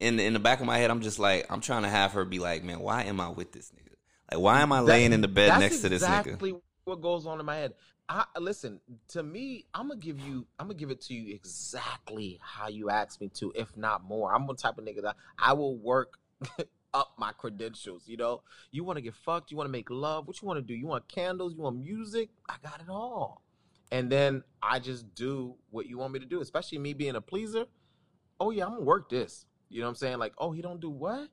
In the, in the back of my head, I'm just like I'm trying to have her be like, man, why am I with this nigga? Like, why am I That- laying in the bed that's next to this nigga? exactly what goes on in my head. I listen to me. I'm gonna give you. I'm gonna give it to you exactly how you asked me to, if not more. I'm the type of nigga that I will work up my credentials. You know, you want to get fucked. You want to make love. What you want to do? You want candles? You want music? I got it all. And then I just do what you want me to do. Especially me being a pleaser. Oh yeah, I'm gonna work this. You know what I'm saying? Like, oh, he don't do what?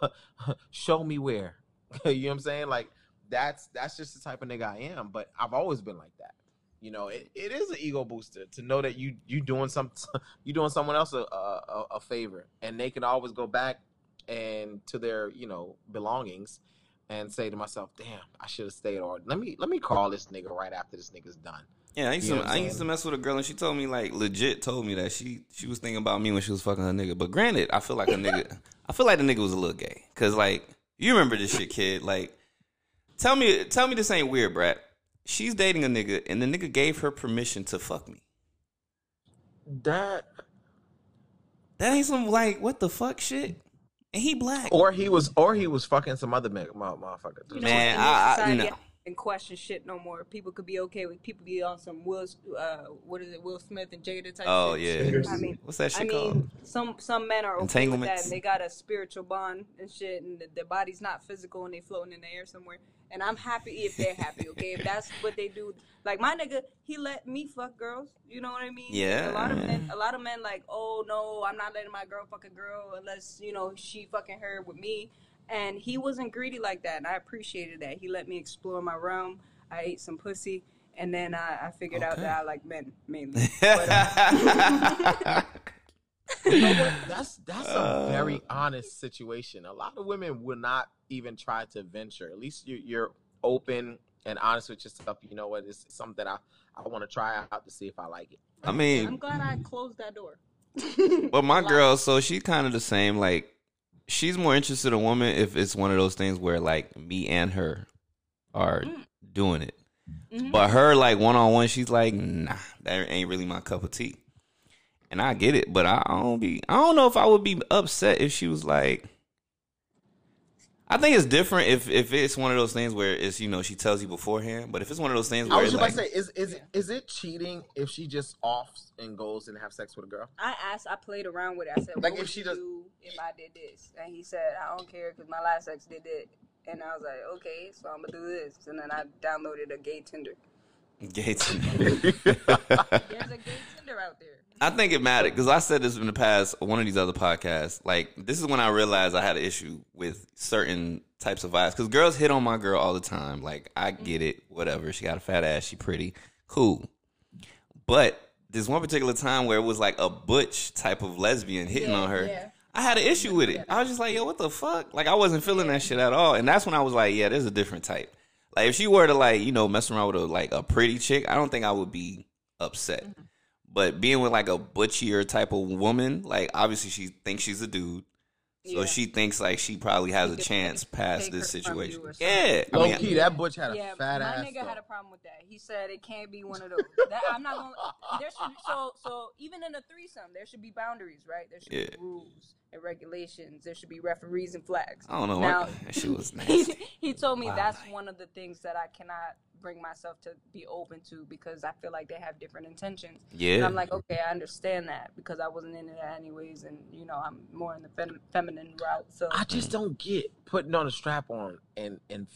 Show me where. you know what I'm saying? Like that's that's just the type of nigga I am. But I've always been like that. You know, it, it is an ego booster to know that you you doing some you doing someone else a, a a favor, and they can always go back and to their you know belongings and say to myself, "Damn, I should have stayed." Or let me let me call this nigga right after this nigga's done. Yeah, I used You to I'm used to mess with a girl and she told me like legit told me that she she was thinking about me when she was fucking her nigga. But granted, I feel like a nigga I feel like the nigga was a little gay cuz like you remember this shit kid like tell me tell me this ain't weird, Brad. She's dating a nigga and the nigga gave her permission to fuck me. That That ain't some like what the fuck shit. And he black. or he was or he was fucking some other ma- mo- motherfucker. You know, Man, I- I- society, no. I don't question shit no more. People could be okay with people be on some Will, uh, what is it, Will Smith and Jada type. Oh shit. yeah. I mean, What's that shit I called? mean, some some men are okay with that. Entanglements? And they got a spiritual bond and shit, and the, their body's not physical, and they floating in the air somewhere. And I'm happy if they're happy. Okay, if that's what they do. Like my nigga, he let me fuck girls. You know what I mean? Yeah. A lot of men, a lot of men like, oh no, I'm not letting my girl fuck a girl unless you know she fucking her with me. And he wasn't greedy like that, and I appreciated that. He let me explore my realm. I ate some pussy, and then I, I figured out that I like men mainly. But, uh, You know? That's that's a Uh. very honest situation. A lot of women will not even try to venture. At least you, you're open and honest with yourself. You know what? It's something I, I want to try out to see if I like it. I mean, I'm glad I closed that door. But my girl, so she's kind of the same. Like, she's more interested in a woman if it's one of those things where like me and her are Mm. doing it. Mhm. But her like one on one, she's like, nah, that ain't really my cup of tea. And I get it, but I don't be. I don't know if I would be upset if she was like. I think it's different if if it's one of those things where it's you know she tells you beforehand. But if it's one of those things where I where was it's just like, about to say, is is is it cheating if she just offs and goes and have sex with a girl? I asked, I played around with it. I said, Like, "What if would she you does- do if I did this?" And he said, "I don't care because my last ex did it." And I was like, "Okay, so I'm gonna do this." And then I downloaded a gay Tinder. Gay Tinder. There's a gay Tinder out there. I think it mattered because I said this in the past one of these other podcasts. Like this is when I realized I had an issue with certain types of vibes because girls hit on my girl all the time. Like I get it, whatever. She got a fat ass, she pretty, cool. But this one particular time where it was like a butch type of lesbian hitting Yeah, on her. yeah. I had an issue with it. I was just like, yo, what the fuck? Like I wasn't feeling that shit at all. And that's when I was like, yeah, there's a different type. Like if she were to like, you know, mess around with a like a pretty chick, I don't think I would be upset. Mm-hmm. But being with like a butchier type of woman, like obviously she thinks she's a dude. So Yeah. she thinks like she probably has a chance past this her from you situation. Yeah. I Low mean, key, that butch had a yeah, fat my ass. My nigga though. had a problem with that. He said it can't be one of those. That, I'm not gonna. There should so so even in a threesome, there should be boundaries, right? There should Yeah. be rules and regulations. There should be referees and flags. I don't know. Now, that shit was he, he told me Wow. that's one of the things that I cannot bring myself to be open to because I feel like they have different intentions. And Yeah. I'm like, okay, I understand that because I wasn't into that anyways, and you know, I'm more in the fem- feminine route. So I just don't get putting on a strap on and and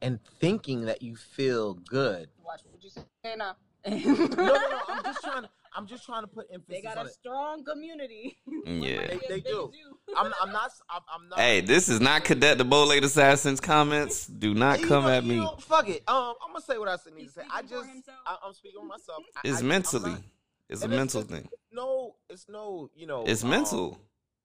and thinking that you feel good. watch what you say now. No, no, no. I'm just trying. I'm just trying to put emphasis They got on a it. strong community. Yeah. They, they do. I'm, I'm not. I'm, I'm not. Hey, this is not Cadet the Bowlade Assassins comments. Do not You come know- at you me. know, fuck it. Um, I'm gonna say what I need to say. I just. I, I'm speaking for myself. It's I- I'm mentally. not- It's a mental it's- thing. no, it's no. You know, It's um, mental.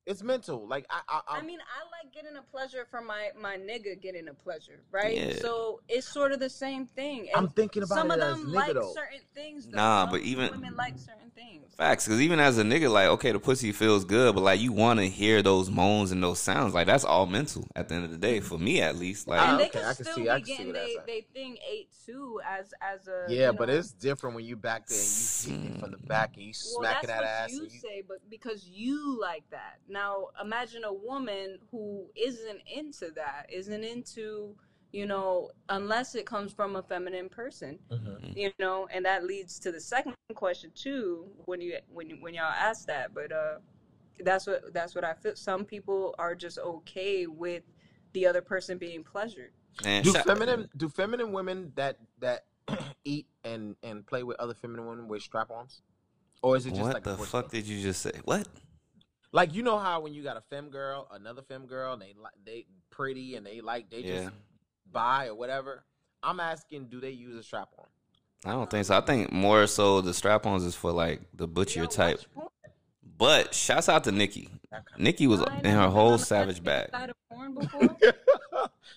It's mental. Like I, I, I I'm, mean, I like getting a pleasure from my my nigga getting a pleasure, right? Yeah. So it's sort of the same thing. I'm thinking about some it of as them nigga, like though. certain things. Though. Nah, Some but even- women like certain things. Facts, because even as a nigga, like, okay, the pussy feels good, but like, you want to hear those moans and those sounds. Like, that's all mental at the end of the day, for me at least. Like, and they okay, can I can still see- be I can getting they, that's they thing eight too as as a yeah, you but know- it's different when you back there and you hit it from the back and you well, smacking that's that what ass. you you, say, but because you like that. Now, imagine a woman who isn't into that, isn't into, you know, unless it comes from a feminine person, Mhm. you know, and that leads to the second question too when you when you- when y'all ask that, but uh, that's what that's what I feel. Some people are just okay with the other person being pleasured. And Do shout- feminine do feminine women that that eat and and play with other feminine women with strap-ons, or is it just What like a the push fuck thing? did you just say? What? Like you know how when you got a femme girl, another femme girl, and they like they pretty and they like they Yeah. just buy or whatever. I'm asking, do they use a strap on? I don't think so. I think more so the strap-ons is for like the butchier Y'all type. porn? But shouts out to Nikki. Nikki was in her whole savage bag. side of porn before.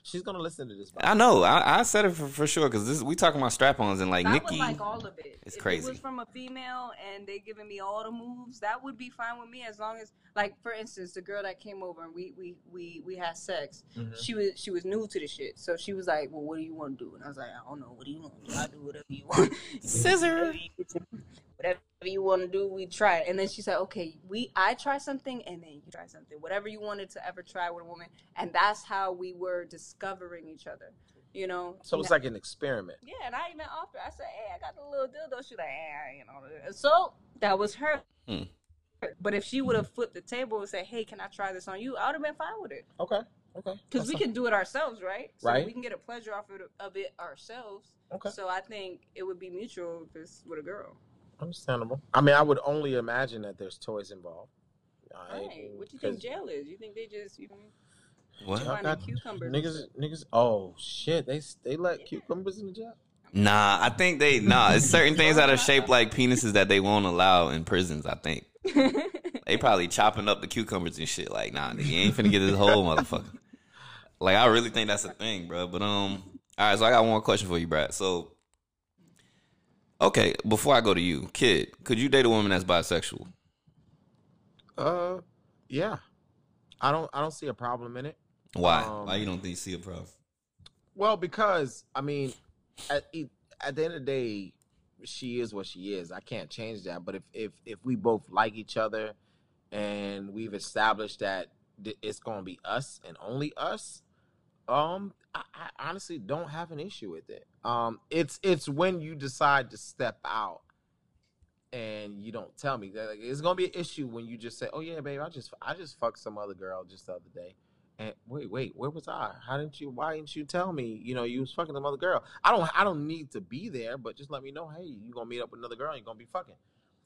She's gonna listen to this. I know. I, I said it for, for sure because this we talking about strap-ons and like I Nikki. would like all of it. It's if crazy. it was from a female and they giving me all the moves, that would be fine with me as long as, like, for instance, the girl that came over and we we we we had sex. Mhm. She was she was new to the shit, so she was like, "Well, what do you want to do?" And I was like, "I don't know. What do you want do? I do whatever you want. Scissor. Whatever you want to do, we try it." And then she said, "Okay, we I try something, and then you try something. Whatever you wanted to ever try with a woman." And that's how we were discovering each other. You know. So it's like an experiment. Yeah, and I even offered. I said, "Hey, I got a little dildo." She like, "Hey, you know." So that was her. Hmm. But if she would have flipped the table and said, "Hey, can I try this on you?" I would have been fine with it Okay. Okay. because we can do it ourselves, right? So Right. We can get a pleasure off of it, of it ourselves. Okay. So I think it would be mutual if it's with a girl. Understandable. I mean, I would only imagine that there's toys involved. I- Right. What do you think jail is? You think they just you know, What? y'all got cucumbers Niggas, niggas. Oh shit! They they let cucumbers in the jail. Nah, I think they nah. It's certain things that are shaped like penises that they won't allow in prisons. I think they probably chopping up the cucumbers and shit. Like, nah, nigga, you ain't finna get this whole motherfucker. Like, I really think that's a thing, bro. But um, all right. So I got one question for you, Brad. So, okay, before I go to you, kid, could you date a woman that's bisexual? Uh, yeah. I don't I don't see a problem in it. Why? Um, Why you don't think you see a problem? Well, because I mean, at at the end of the day, she is what she is. I can't change that. But if if if we both like each other, and we've established that th- it's gonna be us and only us, um, I, I honestly don't have an issue with it. Um, it's it's when you decide to step out. And you don't tell me like, it's gonna be an issue when you just say, "Oh yeah, babe, I just I just fucked some other girl just the other day." And wait, wait, where was I? How didn't you? Why didn't you tell me? You know, you was fucking some other girl. I don't, I don't need to be there, but just let me know. Hey, you gonna meet up with another girl? You gonna be fucking,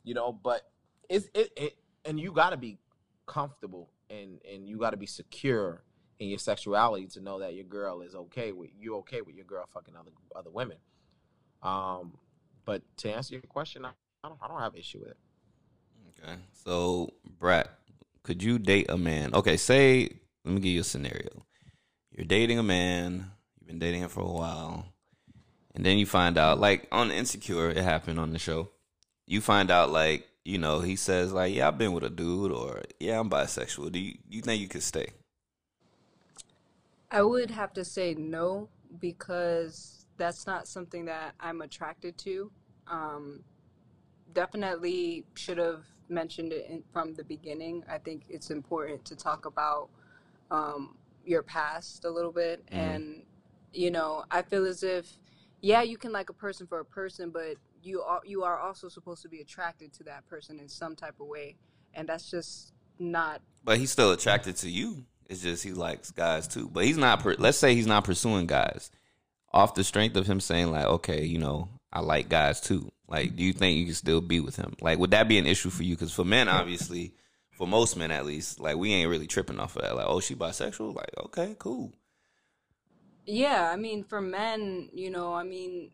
you know? But it's it, it and you gotta be comfortable and and you gotta be secure in your sexuality to know that your girl is okay with you. Okay with your girl fucking other other women. Um, but to answer your question, I, I don't, I don't have issue with it. Okay. So, Brad, could you date a man? Okay, say, let me give you a scenario. You're dating a man, you've been dating him for a while, and then you find out, like on Insecure, it happened on the show. You find out, like, you know, he says, like, yeah, I've been with a dude, or yeah, I'm bisexual. Do you, you think you could stay? I would have to say no because that's not something that I'm attracted to. Um, definitely should have mentioned it in, from the beginning. I think it's important to talk about um, your past a little bit. Mhm. And, you know, I feel as if, yeah, you can like a person for a person, but you are, you are also supposed to be attracted to that person in some type of way. And that's just not But he's still attracted to you. It's just he likes guys too. But he's not. Let's say he's not pursuing guys off the strength of him saying like, okay, you know, I like guys too. Like, do you think you can still be with him? Like, would that be an issue for you? Because for men, obviously, for most men at least, like we ain't really tripping off of that. Like, oh, she bisexual. Like, okay, cool. Yeah, I mean, for men, you know, I mean,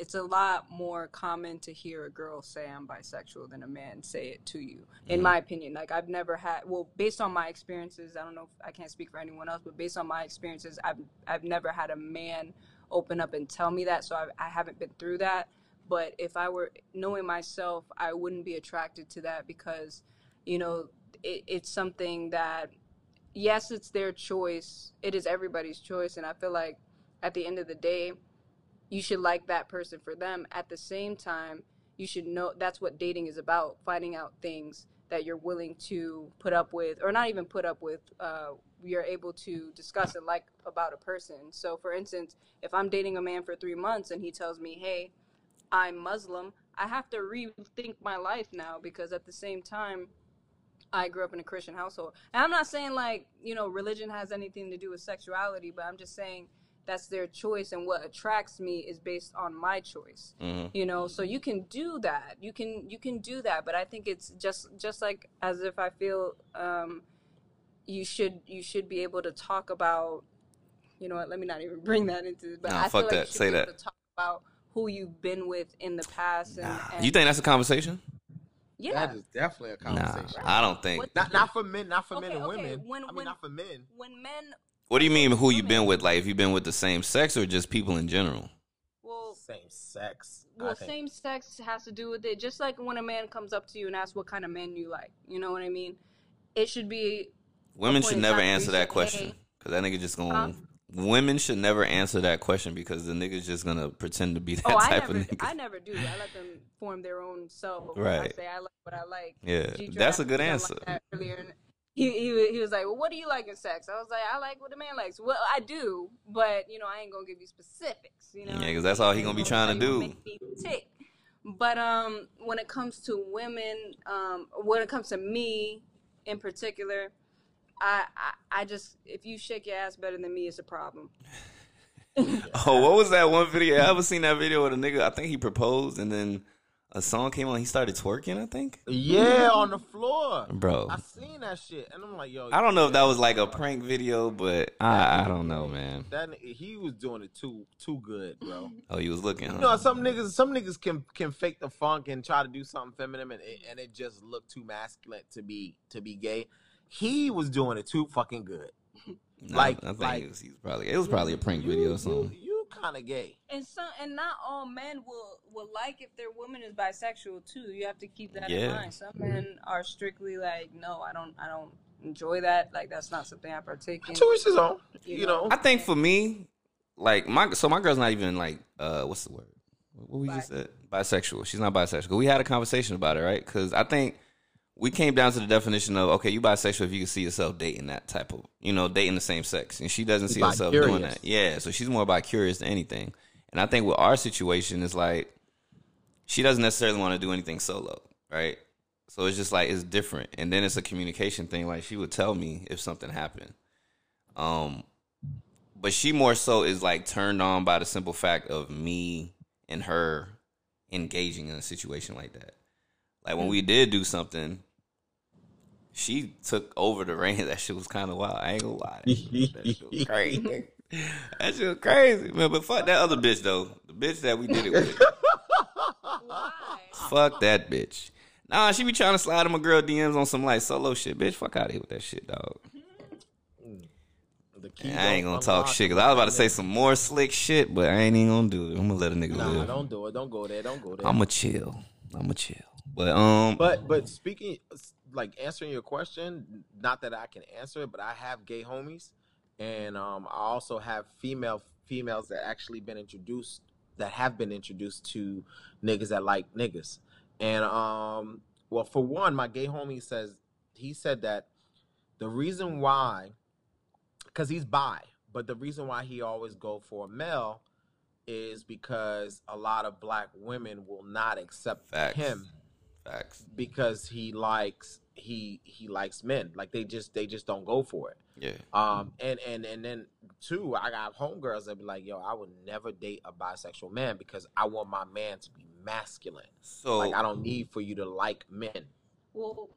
it's a lot more common to hear a girl say I'm bisexual than a man say it to you. In Mhm. my opinion, like I've never had, well, based on my experiences, I don't know, if, I can't speak for anyone else, but based on my experiences, I've I've never had a man open up and tell me that, so I, I haven't been through that. But if I were knowing myself, I wouldn't be attracted to that because, you know, it, it's something that yes, it's their choice. It is everybody's choice. And I feel like at the end of the day, you should like that person for them. At the same time, you should know that's what dating is about finding out things that you're willing to put up with, or not even put up with. Uh, you're able to discuss and like about a person. So, for instance, if I'm dating a man for three months and he tells me, "Hey, I'm Muslim," I have to rethink my life now because at the same time, I grew up in a Christian household. And I'm not saying like, you know, religion has anything to do with sexuality, but I'm just saying that's their choice and what attracts me is based on my choice. Mhm. You know, so you can do that. You can you can do that, but I think it's just just like as if I feel um you should you should be able to talk about you know what, let me not even bring that into but Nah, I feel fuck like that. you should Say be able that. to talk about who you've been with in the past and, and You think that's a conversation? yeah. That is definitely a Nah, conversation. I don't think. Not not for men, not for men Okay, and okay, women. when- I mean, when- not for men. when men What do you mean? Who you been with? Like, if you been with the same sex or just people in general? well Same sex. Well, same sex has to do with it. Just like when a man comes up to you and asks what kind of men you like, you know what I mean? It should be Women should never answer that question because that nigga just gonna. Huh? Women should never answer that question because the nigga's just gonna pretend to be that oh, I type never, of nigga. I never do. I let them form their own self. Right. I say I like what I like. yeah, G-Tra that's a good answer. like that earlier, and he, he he was like, "Well, what do you like in sex?" I was like, "I like what a man likes." Well, I do, but you know, I ain't gonna give you specifics. You know, Yeah, 'cause that's all he gonna be trying to do. tick. But um, when it comes to women, um, when it comes to me in particular, I, I I just if you shake your ass better than me, it's a problem. Oh, what was that one video? I ever seen that video with a nigga? I think he proposed and then a song came on. He started twerking. I think, Yeah, on the floor. bro. I seen that shit, and I'm like, yo. I don't know if that was like a prank video, but I I don't know, man. That he was doing it too too good, bro. Oh, he was looking. You Huh? know, some niggas some niggas can can fake the funk and try to do something feminine, and it, and it just looked too masculine to be to be gay. He was doing it too fucking good. No, like- I think like- it was, he was probably it was probably a prank video or something. you, you kind of gay. And some and not all men will will like if their woman is bisexual too. You have to keep that Yeah. in mind. Some men are strictly like, no, I don't I don't enjoy that. Like that's not something I partake in. To each his own. You You know. know. I think for me, like my so my girl's not even like uh what's the word? What we just said? Bisexual. She's not bisexual. We had a conversation about it, right? Because I think we came down to the definition of okay, you bisexual if you can see yourself dating that type of you know dating the same sex, and she doesn't see herself doing that. Yeah, so she's more bi curious than anything. And I think with our situation is like she doesn't necessarily want to do anything solo, right? So it's just like it's different, and then it's a communication thing. Like she would tell me if something happened, um, but she more so is like turned on by the simple fact of me and her engaging in a situation like that. Like when we did do something, she took over the reins. That shit was kind of wild. I ain't gonna lie. That shit was crazy. that shit was crazy, man. But fuck that other bitch though. The bitch that we did it with. Fuck that bitch. Nah, she be trying to slide in my girl DMs on some like solo shit. Bitch, fuck out of here with that shit, dog. The key I ain't gonna talk shit because I was about to say some more slick shit, but I ain't even gonna do it. I'm gonna let a nigga Nah, live. don't do it. Don't go there. Don't go there. I'm gonna chill. I'm gonna chill. But um, But but speaking like answering your question, not that I can answer it, but I have gay homies, and um, I also have female females that actually been introduced that have been introduced to niggas that like niggas, and um, well, for one, my gay homie says he said that the reason why, because he's bi, but the reason why he always go for a male is because a lot of black women will not accept Facts. him facts. because he likes he he likes men like they just they just don't go for it Yeah. um and and and then two i got homegirls that be like yo i would never date a bisexual man because i want my man to be masculine So like i don't need for you to like men Well,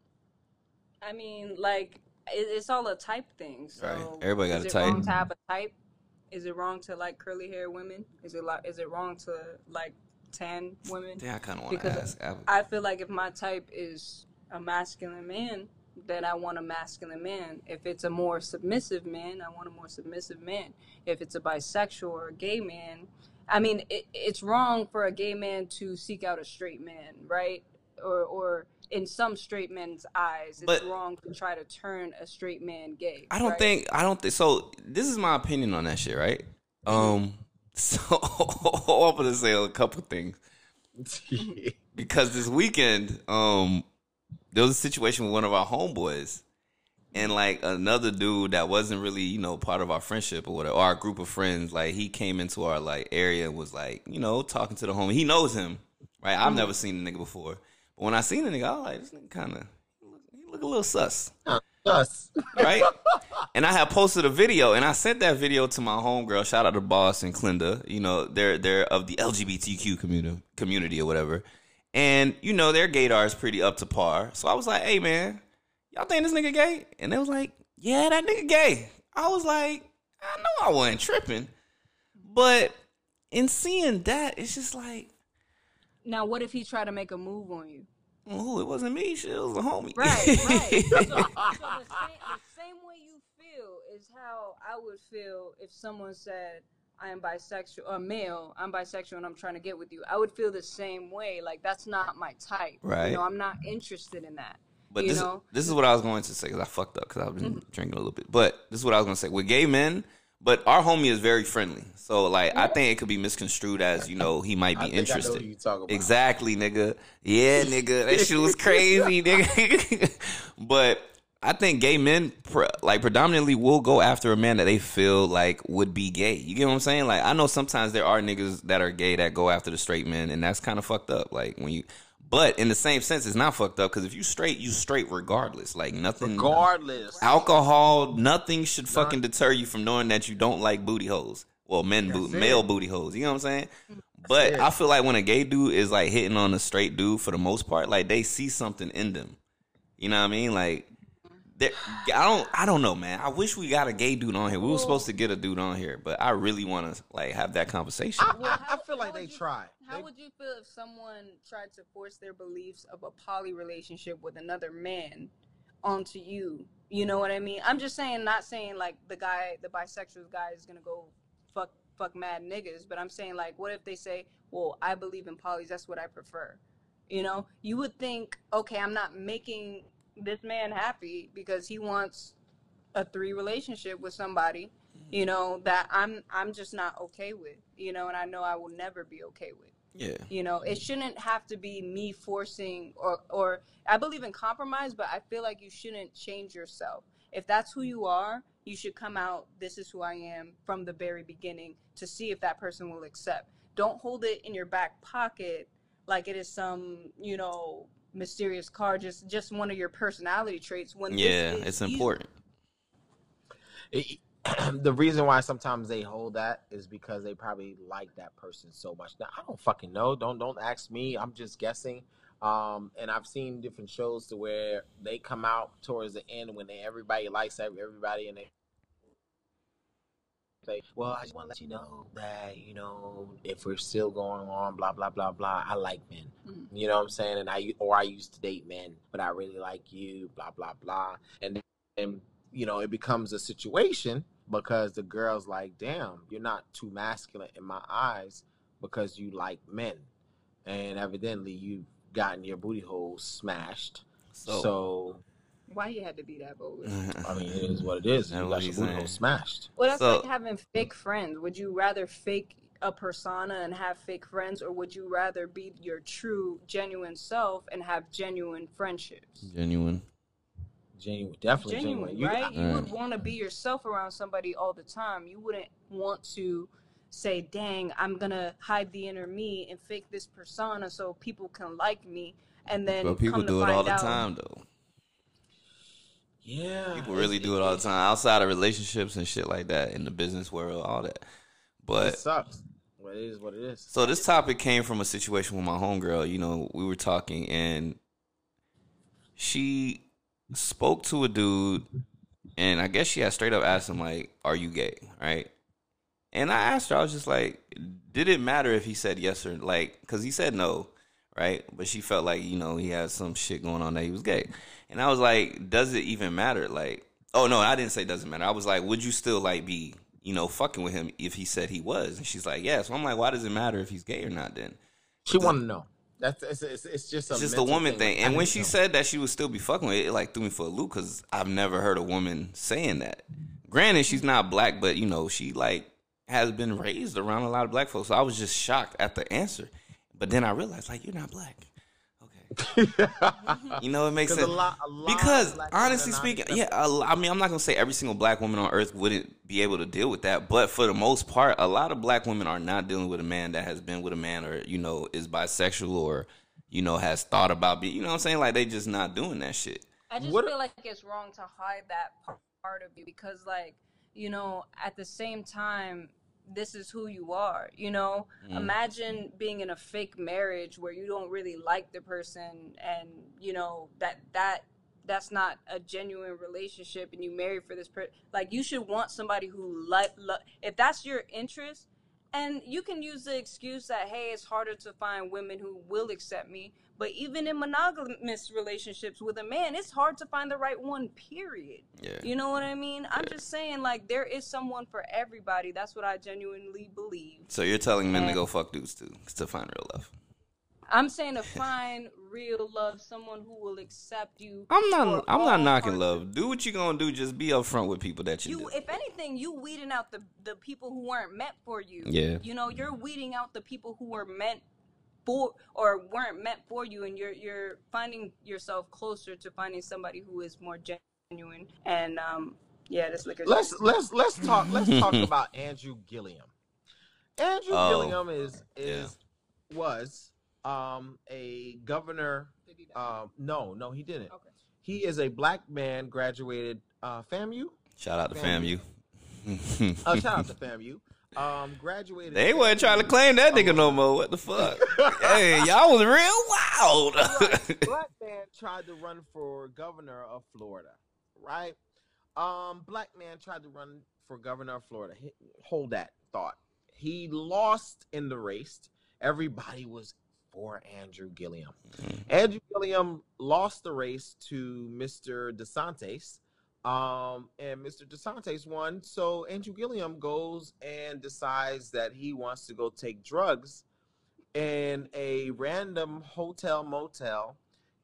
I mean, like it, it's all a type thing. So Right. Everybody got is a it type. Wrong to have a type? Is it wrong to like curly hair women? Is it like is it wrong to like tan women? Yeah, I kind of want to ask. I, I feel like if my type is a masculine man, then I want a masculine man. If it's a more submissive man, I want a more submissive man. If it's a bisexual or a gay man, I mean, it, it's wrong for a gay man to seek out a straight man, right? Or, or in some straight men's eyes, it's But- wrong to try to turn a straight man gay. I don't right? think I don't think so. This is my opinion on that shit, right? Um, so I'm gonna say a couple things because this weekend, um, there was a situation with one of our homeboys, and like another dude that wasn't really you know part of our friendship or whatever, or our group of friends. Like he came into our like area and was like you know talking to the homie. He knows him, right? I've never seen the nigga before, but when I seen the nigga, I was like, this nigga kind of he look a little sus Us. right? and I had posted a video, and I sent that video to my homegirl. Shout out to Boss and Clinda. You know, they're they're of the LGBTQ community community or whatever. And you know, their gaydar is pretty up to par. So I was like, "Hey, man, y'all think this nigga gay?" And they was like, "Yeah, that nigga gay." I was like, "I know I wasn't tripping, but in seeing that, it's just like, Now, what if he tried to make a move on you? Oh, it wasn't me. Shit, it was a homie. Right, right. so, so the, same, the same way you feel is how I would feel if someone said, I am bisexual, or male, I'm bisexual and I'm trying to get with you. I would feel the same way. Like, that's not my type. Right. You know, I'm not interested in that. But you this, know? this is what I was going to say because I fucked up because I've been mm-hmm. drinking a little bit. But this is what I was going to say with gay men. But our homie is very friendly, so like I think it could be misconstrued as you know he might be I think I know interested. who you talking about. Exactly, nigga. Yeah, nigga. That shit was crazy, nigga. but I think gay men, like predominantly, will go after a man that they feel like would be gay. You get what I'm saying? Like I know sometimes there are niggas that are gay that go after the straight men, and that's kind of fucked up. Like when you, but in the same sense, it's not fucked up because if you straight, you straight regardless. Like nothing. Regardless. Alcohol, nothing should fucking deter you from knowing that you don't like booty holes. Well, men, boot, male booty holes. You know what I'm saying? But. I feel like when a gay dude is like hitting on a straight dude for the most part, like they see something in them. You know what I mean? Like, there- I don't, I don't know, man. I wish we got a gay dude on here. We were supposed to get a dude on here, but I really want to like have that conversation. I, Well, I, how- I feel like they would you- tried. How They- would you feel if someone tried to force their beliefs of a poly relationship with another man onto you? You know what I mean? I'm just saying, not saying like the guy, the bisexual guy is gonna go fuck fuck mad niggas, but I'm saying like, what if they say, well, I believe in polys, that's what I prefer. You know, you would think, okay, I'm not making this man happy because he wants a three relationship with somebody you mm-hmm. know that i'm i'm just not okay with you know and i know i will never be okay with. Yeah, you know it mm-hmm. shouldn't have to be me forcing or or i believe in compromise but i feel like you shouldn't change yourself. If that's who you are you should come out this is who i am from the very beginning to see if that person will accept. Don't hold it in your back pocket like it is some you know mysterious card just just one of your personality traits when this yeah, is it's you. important. it- the reason why sometimes they hold that is because they probably like that person so much. Now I don't fucking know. Don't don't ask me. I'm just guessing. Um, and I've seen different shows to where they come out towards the end when they, everybody likes everybody and they say, "Well, I just want to let you know that you know if we're still going on, blah blah blah blah. I like men. Mhm. You know what I'm saying? And I or I used to date men, but I really like you. Blah blah blah. And then you know it becomes a situation because the girl's like, "Damn, you're not too masculine in my eyes because you like men, and evidently you've gotten your booty hole smashed." So, so why you had to be that bold I mean, it is what it is. That's You what got your booty hole smashed. Well, that's So- like having fake friends. Would you rather fake a persona and have fake friends, or would you rather be your true, genuine self and have genuine friendships? genuine. Genuine, definitely genuine. Genuine, You- right? You would want to be yourself around somebody all the time. You wouldn't want to say, "Dang, I'm gonna hide the inner me and fake this persona so people can like me," and then But people come to do it all find the out- time, though. Yeah, People really do it all the time outside of relationships and shit like that in the business world, all that. It But sucks. Well, it is what it is. so this topic came from a situation with my homegirl. You know, we were talking and she spoke to a dude, and I guess she had straight up asked him like, "Are you gay?" Right? And I asked her, I was just like, "Did it matter if he said yes or like?" Because he said no, right? But she felt like you know he had some shit going on that he was gay, and I was like, "Does it even matter?" Like, oh no, I didn't say doesn't matter. I was like, "Would you still like be?" You know, fucking with him if he said he was, and she's like, "Yeah." So I'm like, "Why does it matter if he's gay or not?" Then She wanted to know. That's it's, it's, it's just a it's just a woman thing. I And when she know. said that she would still be fucking with it, it like threw me for a loop because I've never heard a woman saying that. Granted, she's not black, but you know, she like has been raised around a lot of black folks. So I was just shocked at the answer. But then I realized, like, you're not black. Okay. You know, it makes 'Cause sense. a lot- a lot because honestly speaking, yeah, a lo- I mean, I'm not gonna say every single black woman on earth wouldn't be able to deal with that, but for the most part, a lot of black women are not dealing with a man that has been with a man or you know is bisexual or you know has thought about being. You know what I'm saying? Like they just not doing that shit. I just What- feel like it's wrong to hide that part of you because, like, you know, at the same time, this is who you are. You know, Mm. imagine being in a fake marriage where you don't really like the person, and you know that that that's not a genuine relationship, and you marry for this person. Like, you should want somebody who like, lo- if that's your interest. And you can use the excuse that, hey, it's harder to find women who will accept me. But even in monogamous relationships with a man, it's hard to find the right one, period. Yeah. You know what I mean? I'm just saying, like, there is someone for everybody. That's what I genuinely believe. So you're telling men to go fuck dudes too to find real love. I'm saying to find real love, someone who will accept you. I'm not. I'm not knocking parts love. Do what you're gonna do. Just be upfront with people that you, you if anything you weeding out the the people who weren't meant for you Yeah. you know you're weeding out the people who were meant for or weren't meant for you and you're you're finding yourself closer to finding somebody who is more genuine and um yeah this liquor let's let's let's talk let's talk about Andrew Gillum. Andrew Oh, Gillum is is was um a governor. Um, no, no, he didn't. okay He is a black man graduated uh, FAMU. Shout out to Family. FAMU. Uh, shout out to FAMU. Um, graduated. They wasn't trying to claim that nigga no more. What the fuck? hey, y'all was real wild. black man tried to run for governor of Florida, right? Um, black man tried to run for governor of Florida. H- Hold that thought. He lost in the race. Everybody was for Andrew Gillum. Andrew Gillum lost the race to Mr. DeSantis. Um, and Mr. DeSantis won. So Andrew Gillum goes and decides that he wants to go take drugs in a random hotel motel,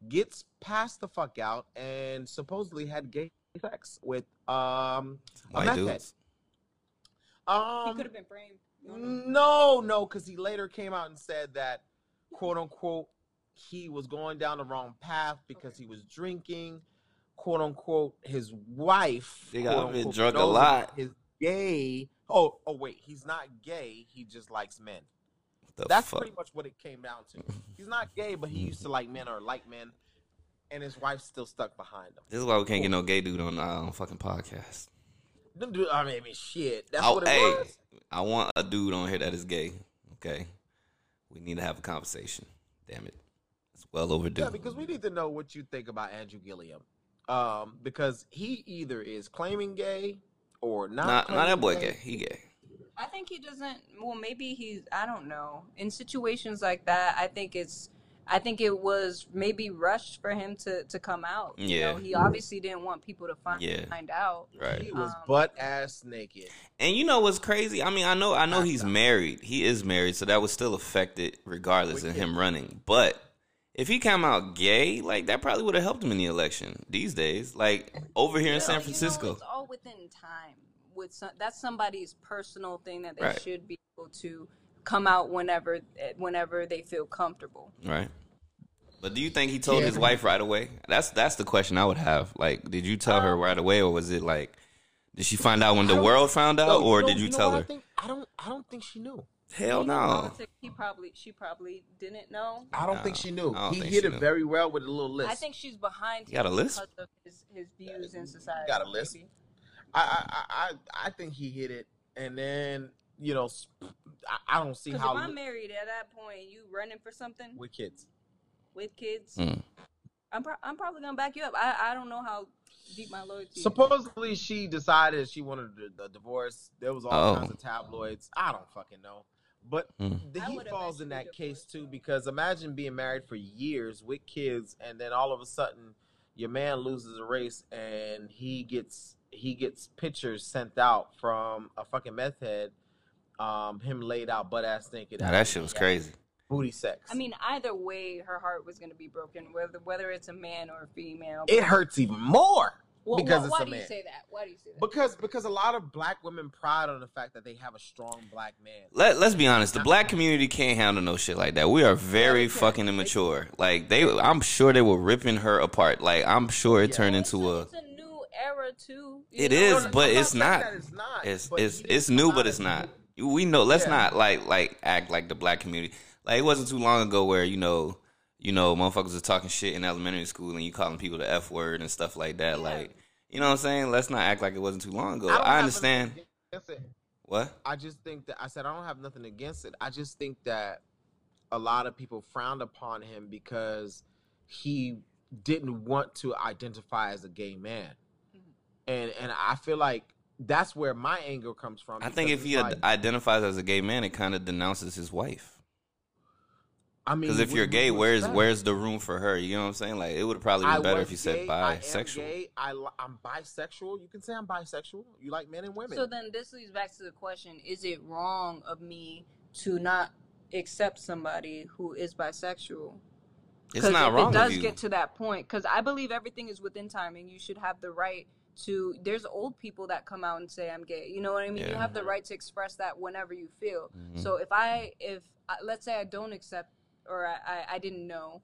gets passed the fuck out, and supposedly had gay sex with um a White meth head. dudes. he Um could have been framed You don't know. no, no, because he later came out and said that quote unquote he was going down the wrong path because he was drinking. Quote unquote, his wife. They got been drunk a lot. Is gay. Oh, oh wait, he's not gay. He just likes men. The That's fuck? pretty much what it came down to. He's not gay, but he used to like men or like men, and his wife's still stuck behind him. This is why we can't get no gay dude on our uh, fucking podcast. Them dude- I mean, I mean, shit. That's Oh, what it hey, was. I want a dude on here that is gay. Okay, we need to have a conversation. Damn it, it's well overdue. Yeah, because we need to know what you think about Andrew Gillum. Um, because he either is claiming gay or not. Not, not that boy gay. He gay. I think he doesn't. Well, maybe he's. I don't know. In situations like that, I think it's. I think it was maybe rushed for him to to come out. You Yeah. know, he obviously didn't want people to find Yeah. find out. Right. He was Um, butt ass naked. And you know what's crazy? I mean, I know, I know he's married. He is married, so that was still affected regardless With of him running. But if he came out gay, like that probably would have helped him in the election these days. Like over here in Well, San you know, Francisco. it's all within time. With some, that's somebody's personal thing that they Right. should be able to come out whenever whenever they feel comfortable. Right. But do you think he told Yeah. his wife right away? That's that's the question I would have. Like, did you tell her Um, right away, or was it like, did she find out when the world found out, No, or did you, know tell her? I, think? I don't. I don't think she knew. Hell no. politics, He probably she probably didn't know. I don't No, think she knew. Don't He think hit it knew. very well with a little list. I think she's behind You got a list? because of his, his views in society. got a list? maybe. I, I, I, I think he hit it, and then you know, I don't see how if I'm married at that point, you running for something with kids. with kids, Mm. I'm pro- I'm probably gonna back you up. I I don't know how deep my loyalty. is. Supposedly, she decided she wanted a, a divorce. There was all Oh. kinds of tabloids. I don't fucking know, but Mm. the, I he falls in that case too because imagine being married for years with kids, and then all of a sudden your man loses a race, and he gets he gets pictures sent out from a fucking meth head, um, him laid out butt ass naked. Now that shit was crazy. Booty sex. I mean, either way, her heart was gonna be broken, whether whether it's a man or a female. it hurts even more. Well, because why, it's why a do you say that? Why do you say that? Because because a lot of black women pride on the fact that they have a strong black man. Let, let's be honest. The black community can't handle no shit like that. We are very they can't. fucking immature. Like they, I'm sure they were ripping her apart. Like I'm sure it Yeah. turned it's, into a, a. it's a new era too. It know? is, but it's not. It's not. It's but it's didn't it's new, but it's as not. We know. Let's Yeah. not like like act like the black community. Like it wasn't too long ago where you know, you know, motherfuckers was talking shit in elementary school and you calling people the f word and stuff like that. Yeah. Like you know what I'm saying? Let's not act like it wasn't too long ago. I, I, understand. nothing against it. What? I just think that I said I don't have nothing against it. I just think that a lot of people frowned upon him because he didn't want to identify as a gay man, Mhm. and and I feel like that's where my anger comes from. I think if he it's ad- like, identifies as a gay man, it kind of denounces his wife. I mean, Because if you're gay, where's that? where's the room for her? You know what I'm saying? Like it would probably I be better if you said gay, I am bisexual. gay. I, I'm bisexual. You can say I'm bisexual. You like men and women. So then this leads back to the question: Is it wrong of me to not accept somebody who is bisexual? It's 'Cause not if wrong It does with you. get to that point because I believe everything is within timing. You should have the right to. There's old people that come out and say I'm gay. You know what I mean? You have the right to express that whenever you feel. Mhm. So if I if let's say I don't accept or I, I I didn't know,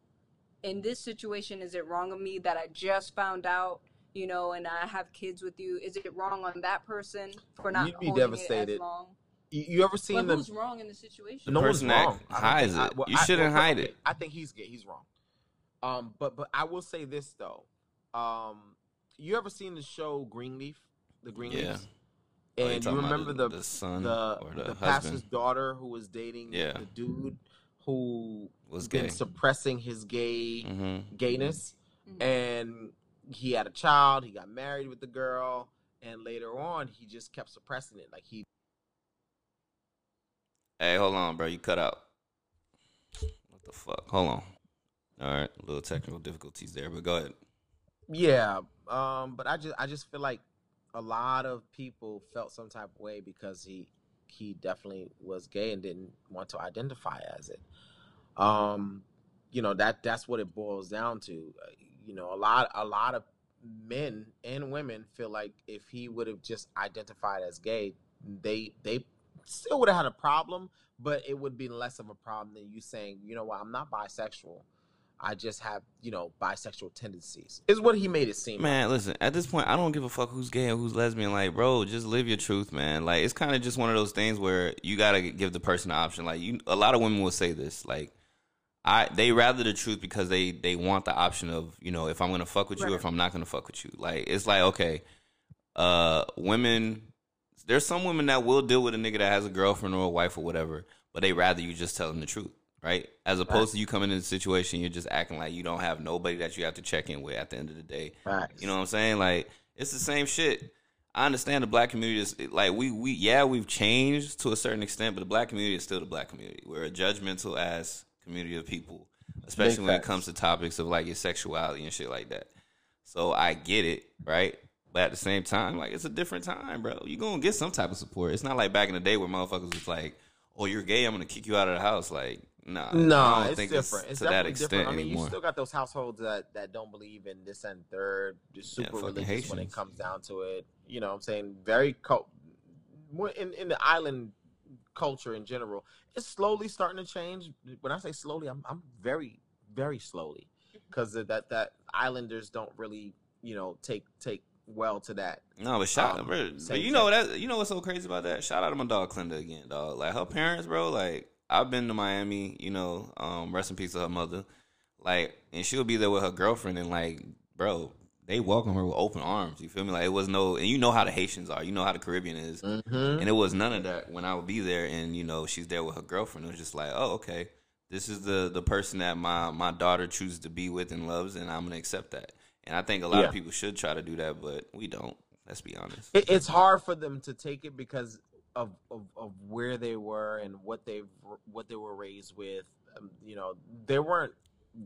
in this situation, is it wrong of me that I just found out? You know, and I have kids with you. Is it wrong on that person for not You'd be holding it devastated. as long? you, you ever seen But the who's wrong in the situation? The no one's that wrong. I hides think- I- it. well, You I- shouldn't well, hide it. I think he's gay. He's wrong. Um, but but I will say this though. Um, you ever seen the show Greenleaf? The Yeah. Greenleafs. Oh, And you remember the the son the or the, the, pastor's daughter who was dating Yeah. the dude who was been gay. suppressing his gay hmm gayness, Mhm. and he had a child. He got married with the girl, and later on, he just kept suppressing it. Like he Hey, hold on, bro. You cut out. What the fuck? Hold on. All right, a little technical difficulties there, but go ahead. Yeah, um, but I just I just feel like a lot of people felt some type of way because he he definitely was gay and didn't want to identify as it. Um, you know that that's what it boils down to. You know, a lot a lot of men and women feel like if he would have just identified as gay, they they still would have had a problem, but it would be less of a problem than you saying, you know what, I'm not bisexual. I just have, you know, bisexual tendencies. Is what he made it seem. Man, listen, at this point, I don't give a fuck who's gay or who's lesbian. Like, bro, just live your truth, man. Like, it's kind of just one of those things where you gotta give the person an option. Like, you, a lot of women will say this, like, I they rather the truth because they they want the option of you know if I'm gonna fuck with you or if I'm not gonna fuck with you. Like, it's like okay, uh, women. There's some women that will deal with a nigga that has a girlfriend or a wife or whatever, but they rather you just tell them the truth, right? As opposed to you coming in a situation, you're just acting like you don't have nobody that you have to check in with at the end of the day. Facts. You know what I'm saying? Like it's the same shit. I understand the black community is like we we yeah we've changed to a certain extent, but the black community is still the black community. We're a judgmental ass community of people, especially Big when facts. it comes to topics of like your sexuality and shit like that. So I get it, right? But at the same time, like it's a different time, bro. You're gonna get some type of support. It's not like back in the day where motherfuckers was like, "Oh, you're gay, I'm gonna kick you out of the house." Like, nah, No, it's different. It's, to that extent different. I mean, anymore. you still got those households that, that don't believe in this and third, just super fucking religious when it comes down to it. You know what I'm saying? Very co- in in the island culture in general, it's slowly starting to change. When I say slowly, I'm I'm very very slowly because that that islanders don't really you know take take well to that. No, but shout, Um, bro, but you know that you know what's so crazy about that? Shout out to my dog Clinda again, dog. Like her parents, bro. Like I've been to Miami, you know. Um, rest in peace to her mother. Like, and she'll be there with her girlfriend, and like, bro, they welcome her with open arms. You feel me? Like it was no, and you know how the Haitians are. You know how the Caribbean is, Mm-hmm. and it was none of that when I would be there, and you know she's there with her girlfriend. It was just like, oh, okay, this is the the person that my my daughter chooses to be with and loves, and I'm gonna accept that. And I think a lot Yeah. of people should try to do that, but we don't. Let's be honest. it, it's hard for them to take it because of, of, of where they were and what they what they were raised with. Um, you know, they weren't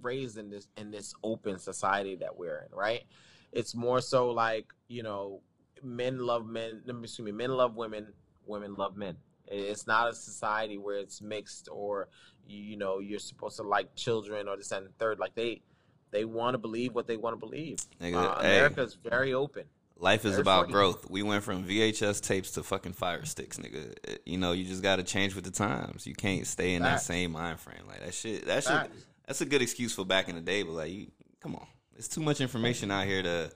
raised in this in this open society that we're in, right? It's more so like you know, men love men. let me- Excuse me, men love women. Women love men. It's not a society where it's mixed or you know you're supposed to like children or this and the third. Like they they want to believe what they want to believe. Nigga, Uh, hey. America's very open. Life is about funny. growth. We went from VHS tapes to fucking fire sticks, nigga. Uh, You know, you just got to change with the times. You can't stay in that same mind frame. Like that shit. That shit. Facts. That's a good excuse for back in the day, but like, you, come on, it's too much information out here to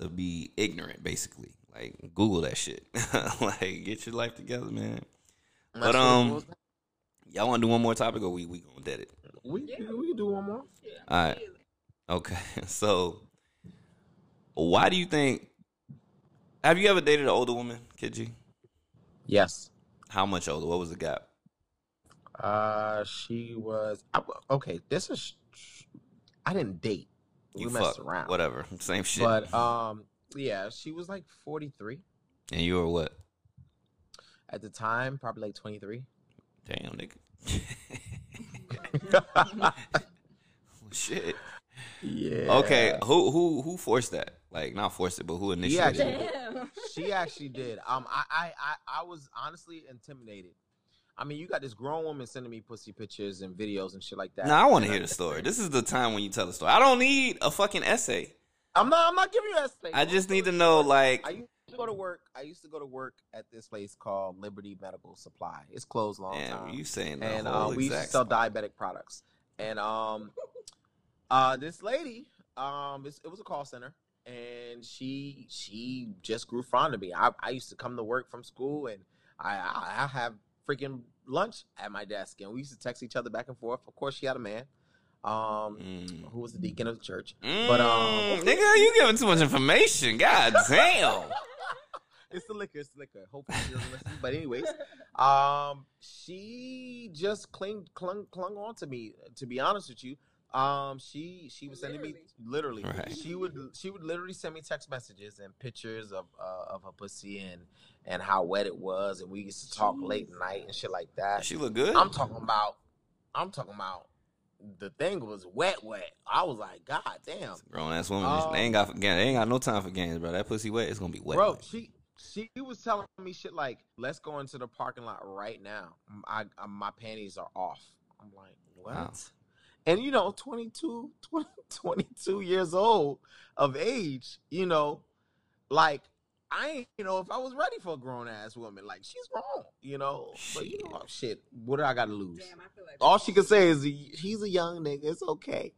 to be ignorant. Basically, like Google that shit. like, get your life together, man. That's But um, y'all want to do one more topic, or we we gonna dead it? we we can do one more. All right. Okay. So, why do you think? Have you ever dated an older woman, Kid G? Yes. How much older? What was the gap? Uh, she was I, okay. This is I didn't date. We You messed fuck. around. Whatever. Same shit. But um, yeah, she was like forty three and you were what? at the time, probably like twenty three. Damn, nigga. shit. Yeah. Okay. Who who who forced that? Like not forced it, but who initiated actually- it? She actually did. Um, I, I, I, I was honestly intimidated. I mean, you got this grown woman sending me pussy pictures and videos and shit like that. Nah, I want to hear the story. This is the time when you tell the story. I don't need a fucking essay. I'm not. I'm not giving you that space. I just need to know, like, I used to go to work. I used to go to work at this place called Liberty Medical Supply. It's closed long damn, time. you saying the and whole uh, we used to sell spot. diabetic products. And um, uh, this lady, um, it was a call center, and she she just grew fond of me. I, I used to come to work from school, and I I, I have freaking lunch at my desk, and we used to text each other back and forth. Of course, she had a man, um, Mm. who was the deacon of the church. Mm, But, um, nigga, you giving too much information. God damn. it's the liquor. It's the liquor. Hopefully she doesn't listen. But anyways, um, she just clung clung clung on to me. To be honest with you, um, she she was sending me literally. Right. She would she would literally send me text messages and pictures of uh, of her pussy and and how wet it was, and we used to talk late night and shit like that. She look good. I'm talking about. I'm talking about. The thing was wet, wet. I was like, God damn. Grown ass woman. Um, they ain't got for, they ain't got no time for games, bro. That pussy wet. It's gonna be wet. Bro, wet. she she was telling me shit like, "Let's go into the parking lot right now. I, I my panties are off." I'm like, "What?" Wow. And you know, 22, 20, 22 years old of age, you know, like I ain't, you know, if I was ready for a grown ass woman, like she's grown, you know. But you know, shit, what do I got to lose? Damn, I feel like All she could say is he's a young nigga. It's okay.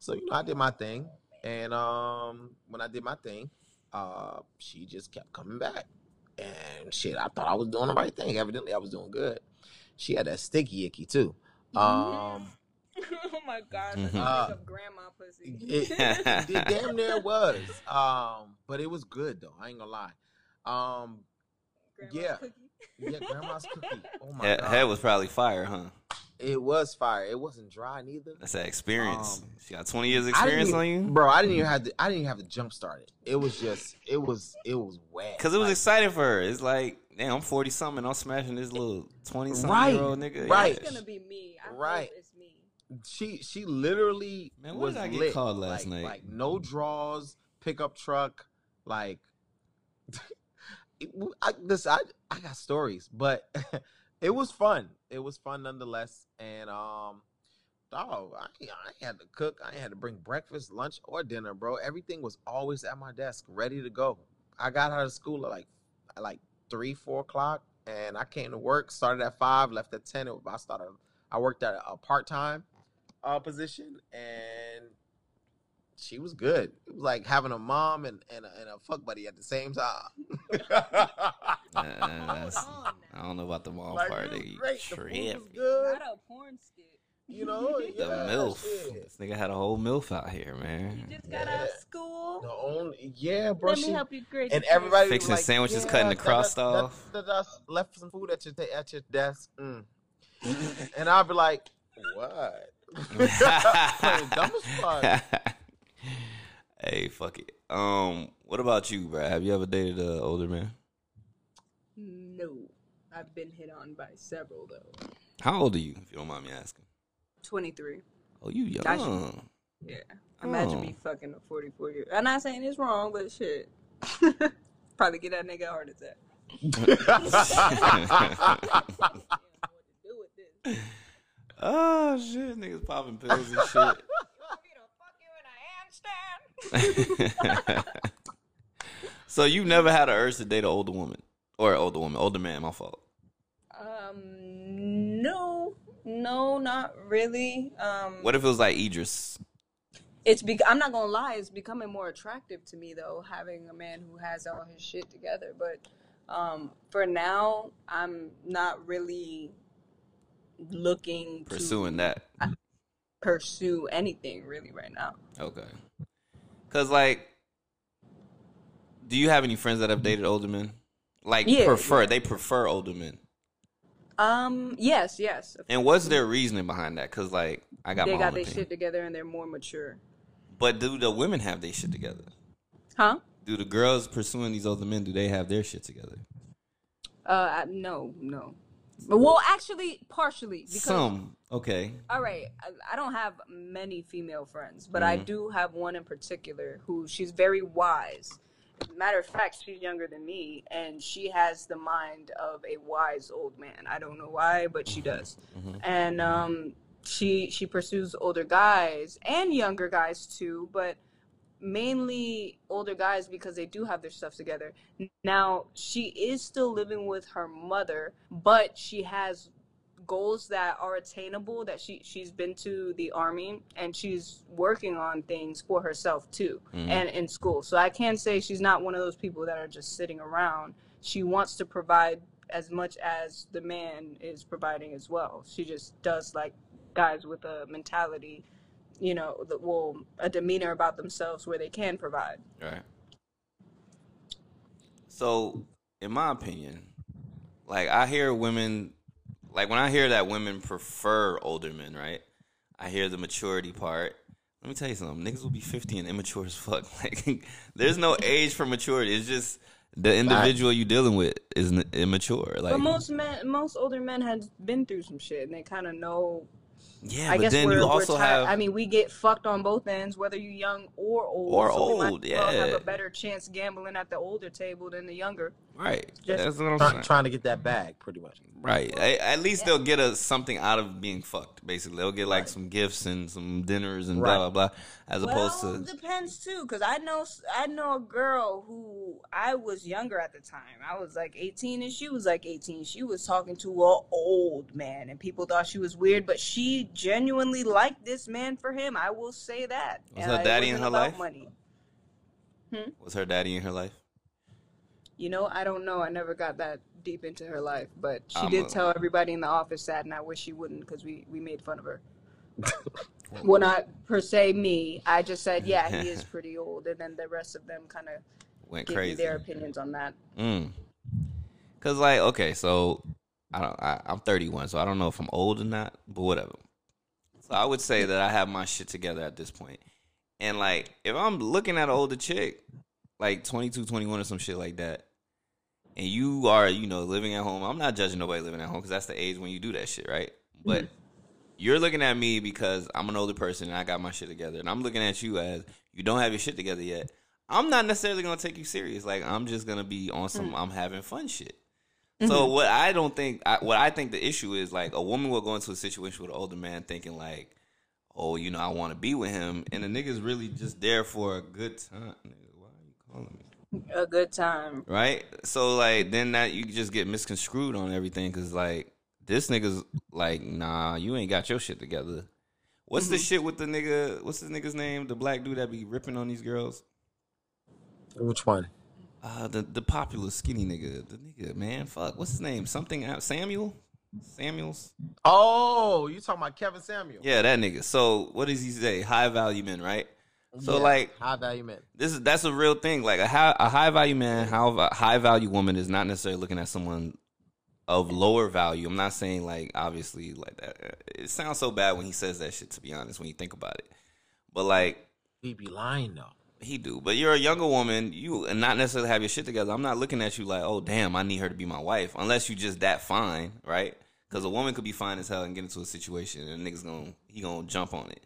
So you know, I did my thing, and um, when I did my thing, uh, she just kept coming back, and shit, I thought I was doing the right thing. Evidently, I was doing good. She had that sticky icky too. Um, oh my god, Mhm. that's Uh, like grandma pussy. it, it damn near was. Um, but it was good though. I ain't gonna lie. Um, Grandma's yeah. cookie. yeah, grandma's cookie. Oh my Head, god, head was probably fire, huh? it was fire. It wasn't dry neither. That's that experience. Um, she got twenty years I didn't experience on you. bro. I didn't even have to. I didn't even have to jump start it. It was just. It was. It was wet. Cause it was Like, exciting for her. It's like, damn, I'm forty something. I'm smashing this little twenty something Right, year old nigga. right. It's gonna be me. I Right. hope it's me. She she literally Man, was did I get lit. called last like, night? Like no draws, pickup truck, like. it- I, this I I got stories, but it was fun. It was fun nonetheless, and um, dog, I, I had to cook. I had to bring breakfast, lunch, or dinner, bro. Everything was always at my desk, ready to go. I got out of school at like at like three, four o'clock, and I came to work. Started at five, left at ten. I started. I worked at a part time uh, position, and she was good. It was like having a mom and and a, and a fuck buddy at the same time. Uh, that's- Come on I don't know about the mall Like, part. it was They great. The food was good. Not a porn skit. You know, The yeah, milf. shit. This nigga had a whole milf out here, man. You man. just got out of school. The only, yeah, bro. Let she- me help you grade. and everybody Fixing like, sandwiches, yeah, cutting the crust da- da- off. da- da- left some food at your at your desk, mm. and I'd be like, what? Dumb as fuck. hey, fuck it. Um, what about you, bro? Have you ever dated an older man? No, I've been hit on by several though. How old are you, if you don't mind me asking? Twenty three. Oh, you young. I should- Yeah. Imagine Oh. me fucking a 44 year. Old I'm not saying it's wrong, but shit. Probably get that nigga a heart attack. Oh shit, niggas popping pills and shit. You want me to fuck so you never had an urge to date an older woman or an older woman, older man. My fault. Um, no, no, not really. Um, What if it was like Idris? it's bec- I'm not gonna lie, it's becoming more attractive to me though, having a man who has all his shit together. But um, for now, I'm not really looking Pursuing to that. pursue anything really right now. Okay. Cause like, do you have any friends that have dated older men? Like Yeah, prefer yeah. they prefer older men. Um, yes, yes. And what's their reasoning behind that? Cause like I got they my got their shit together and they're more mature. But do the women have their shit together? Huh? Do the girls pursuing these older men? Do they have their shit together? Uh, I- no, no. Well, actually, partially because Some. Okay. All right, I, I don't have many female friends, but Mm-hmm. I do have one in particular who she's very wise. Matter of fact, she's younger than me, and she has the mind of a wise old man. I don't know why, but she does. Mm-hmm. And um, she she pursues older guys and younger guys too, but mainly older guys because they do have their stuff together. Now she is still living with her mother, but she has goals that are attainable that she she's been to the army and she's working on things for herself too mm-hmm. and in school. So i can't say she's not one of those people that are just sitting around. She wants to provide as much as the man is providing as well. She just does like guys with a mentality you know the, well a demeanor about themselves where they can provide Right. So, in my opinion, like I hear women, like when I hear that women prefer older men, right? I hear the maturity part. Let me tell you something. Niggas will be 50 and immature as fuck. Like, there's no age for maturity. It's just the individual you're dealing with is immature. Like, but most men most older men have been through some shit and they kind of know yeah, I but guess then we're, you we're also tired. have. I mean, we get fucked on both ends, whether you're young or old. Or so we might old, as well yeah. Have a better chance gambling at the older table than the younger. Right. just- That's what I'm Try, saying. trying to get that bag, pretty much. Right. A- At least they'll get a something out of being fucked. Basically, they'll get like some gifts and some dinners and blah Right. blah blah, as opposed well, to depends too, because I know I know a girl who I was younger at the time. I was like 18 and she was like 18. She was talking to a old man, and people thought she was weird, but she genuinely liked this man for him. I will say that. Was And her daddy in her life? Money. Hmm? was her daddy in her life. You know, I don't know. I never got that deep into her life, but she I'm did a- tell everybody in the office that, and I wish she wouldn't because we we made fun of her. well, not per se me. I just said, yeah, he is pretty old, and then the rest of them kind of Went crazy. their opinions on that. Mm. Cause like okay, so I don't. I, I'm 31, so I don't know if I'm old or not, but whatever. So I would say that I have my shit together at this point. And like, if I'm looking at an older chick, like 22, 21 or some shit like that, and you are, you know, living at home, I'm not judging nobody living at home because that's the age when you do that shit, right? Mm-hmm. But you're looking at me because I'm an older person and I got my shit together, and I'm looking at you as you don't have your shit together yet. I'm not necessarily gonna take you serious. Like I'm just gonna be on some mm. I'm having fun shit. So mm-hmm. what I don't think, I, what I think the issue is like a woman will go into a situation with an older man thinking like, oh, you know, I want to be with him, and the nigga's really just there for a good time. Nigga, why are you calling me? A good time. Right? So like then that you just get misconstrued on everything because like this nigga's like, nah, you ain't got your shit together. What's the shit with the nigga? What's this nigga's name? The black dude that be ripping on these girls? Which one? Uh, the the popular skinny nigga, the nigga, man, fuck, what's his name? Something Samuel, Samuels. Oh, you talking about Kevin Samuel? Yeah, that nigga. So what does he say? High value men, right? So Yeah, like high value men. this is that's a real thing. Like a high a high value man, how a high value woman is not necessarily looking at someone of lower value. I'm not saying like obviously like that. It sounds so bad when he says that shit. To be honest, when you think about it, but like he be lying though. he do. But you're a younger woman, you and not necessarily have your shit together. I'm not looking at you like, oh damn, I need her to be my wife, unless you just that fine, right? Because a woman could be fine as hell and get into a situation, and a nigga's gonna he gonna jump on it.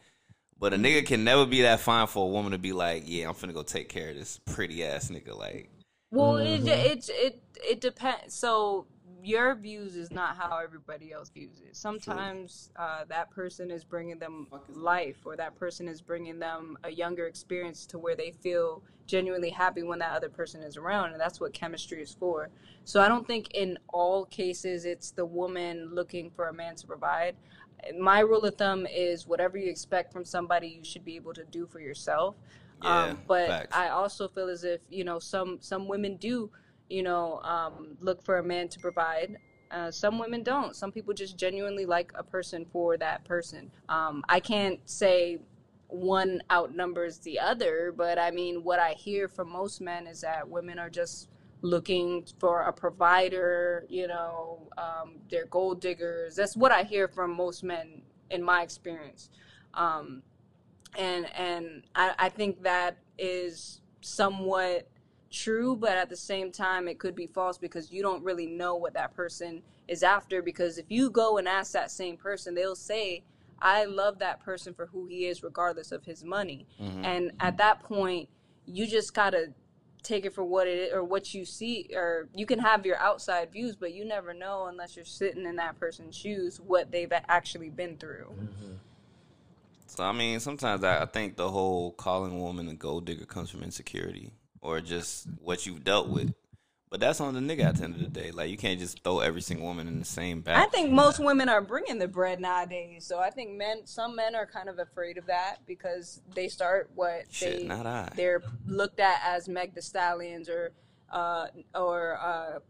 But a nigga can never be that fine for a woman to be like, yeah, I'm finna go take care of this pretty ass nigga. Like, Well, Mm-hmm. it it it it depends. So your views is not how everybody else views it. Sometimes uh, that person is bringing them life, or that person is bringing them a younger experience to where they feel genuinely happy when that other person is around, and that's what chemistry is for. So I don't think in all cases it's the woman looking for a man to provide. My rule of thumb is whatever you expect from somebody, you should be able to do for yourself. Yeah, um, but facts. I also feel as if you know some some women do you know um, look for a man to provide. Uh, some women don't. Some people just genuinely like a person for that person. Um, I can't say one outnumbers the other, but I mean, what I hear from most men is that women are just looking for a provider, you know, um, they're gold diggers. That's what I hear from most men in my experience. Um, and and I, I think that is somewhat true, but at the same time, it could be false because you don't really know what that person is after. Because if you go and ask that same person, they'll say, I love that person for who he is, regardless of his money. And at that point, you just gotta take it for what it is or what you see or you can have your outside views but you never know unless you're sitting in that person's shoes what they've actually been through mm-hmm. So I mean, sometimes I, I think the whole calling a woman a gold digger comes from insecurity or just what you've dealt with. But that's on the nigga at the end of the day. Like you can't just throw every single woman in the same bag. I think most women are bringing the bread nowadays. So I think men, some men are kind of afraid of that because they start what Shit, they not I. they're looked at as Meg Thee Stallions or uh, or uh,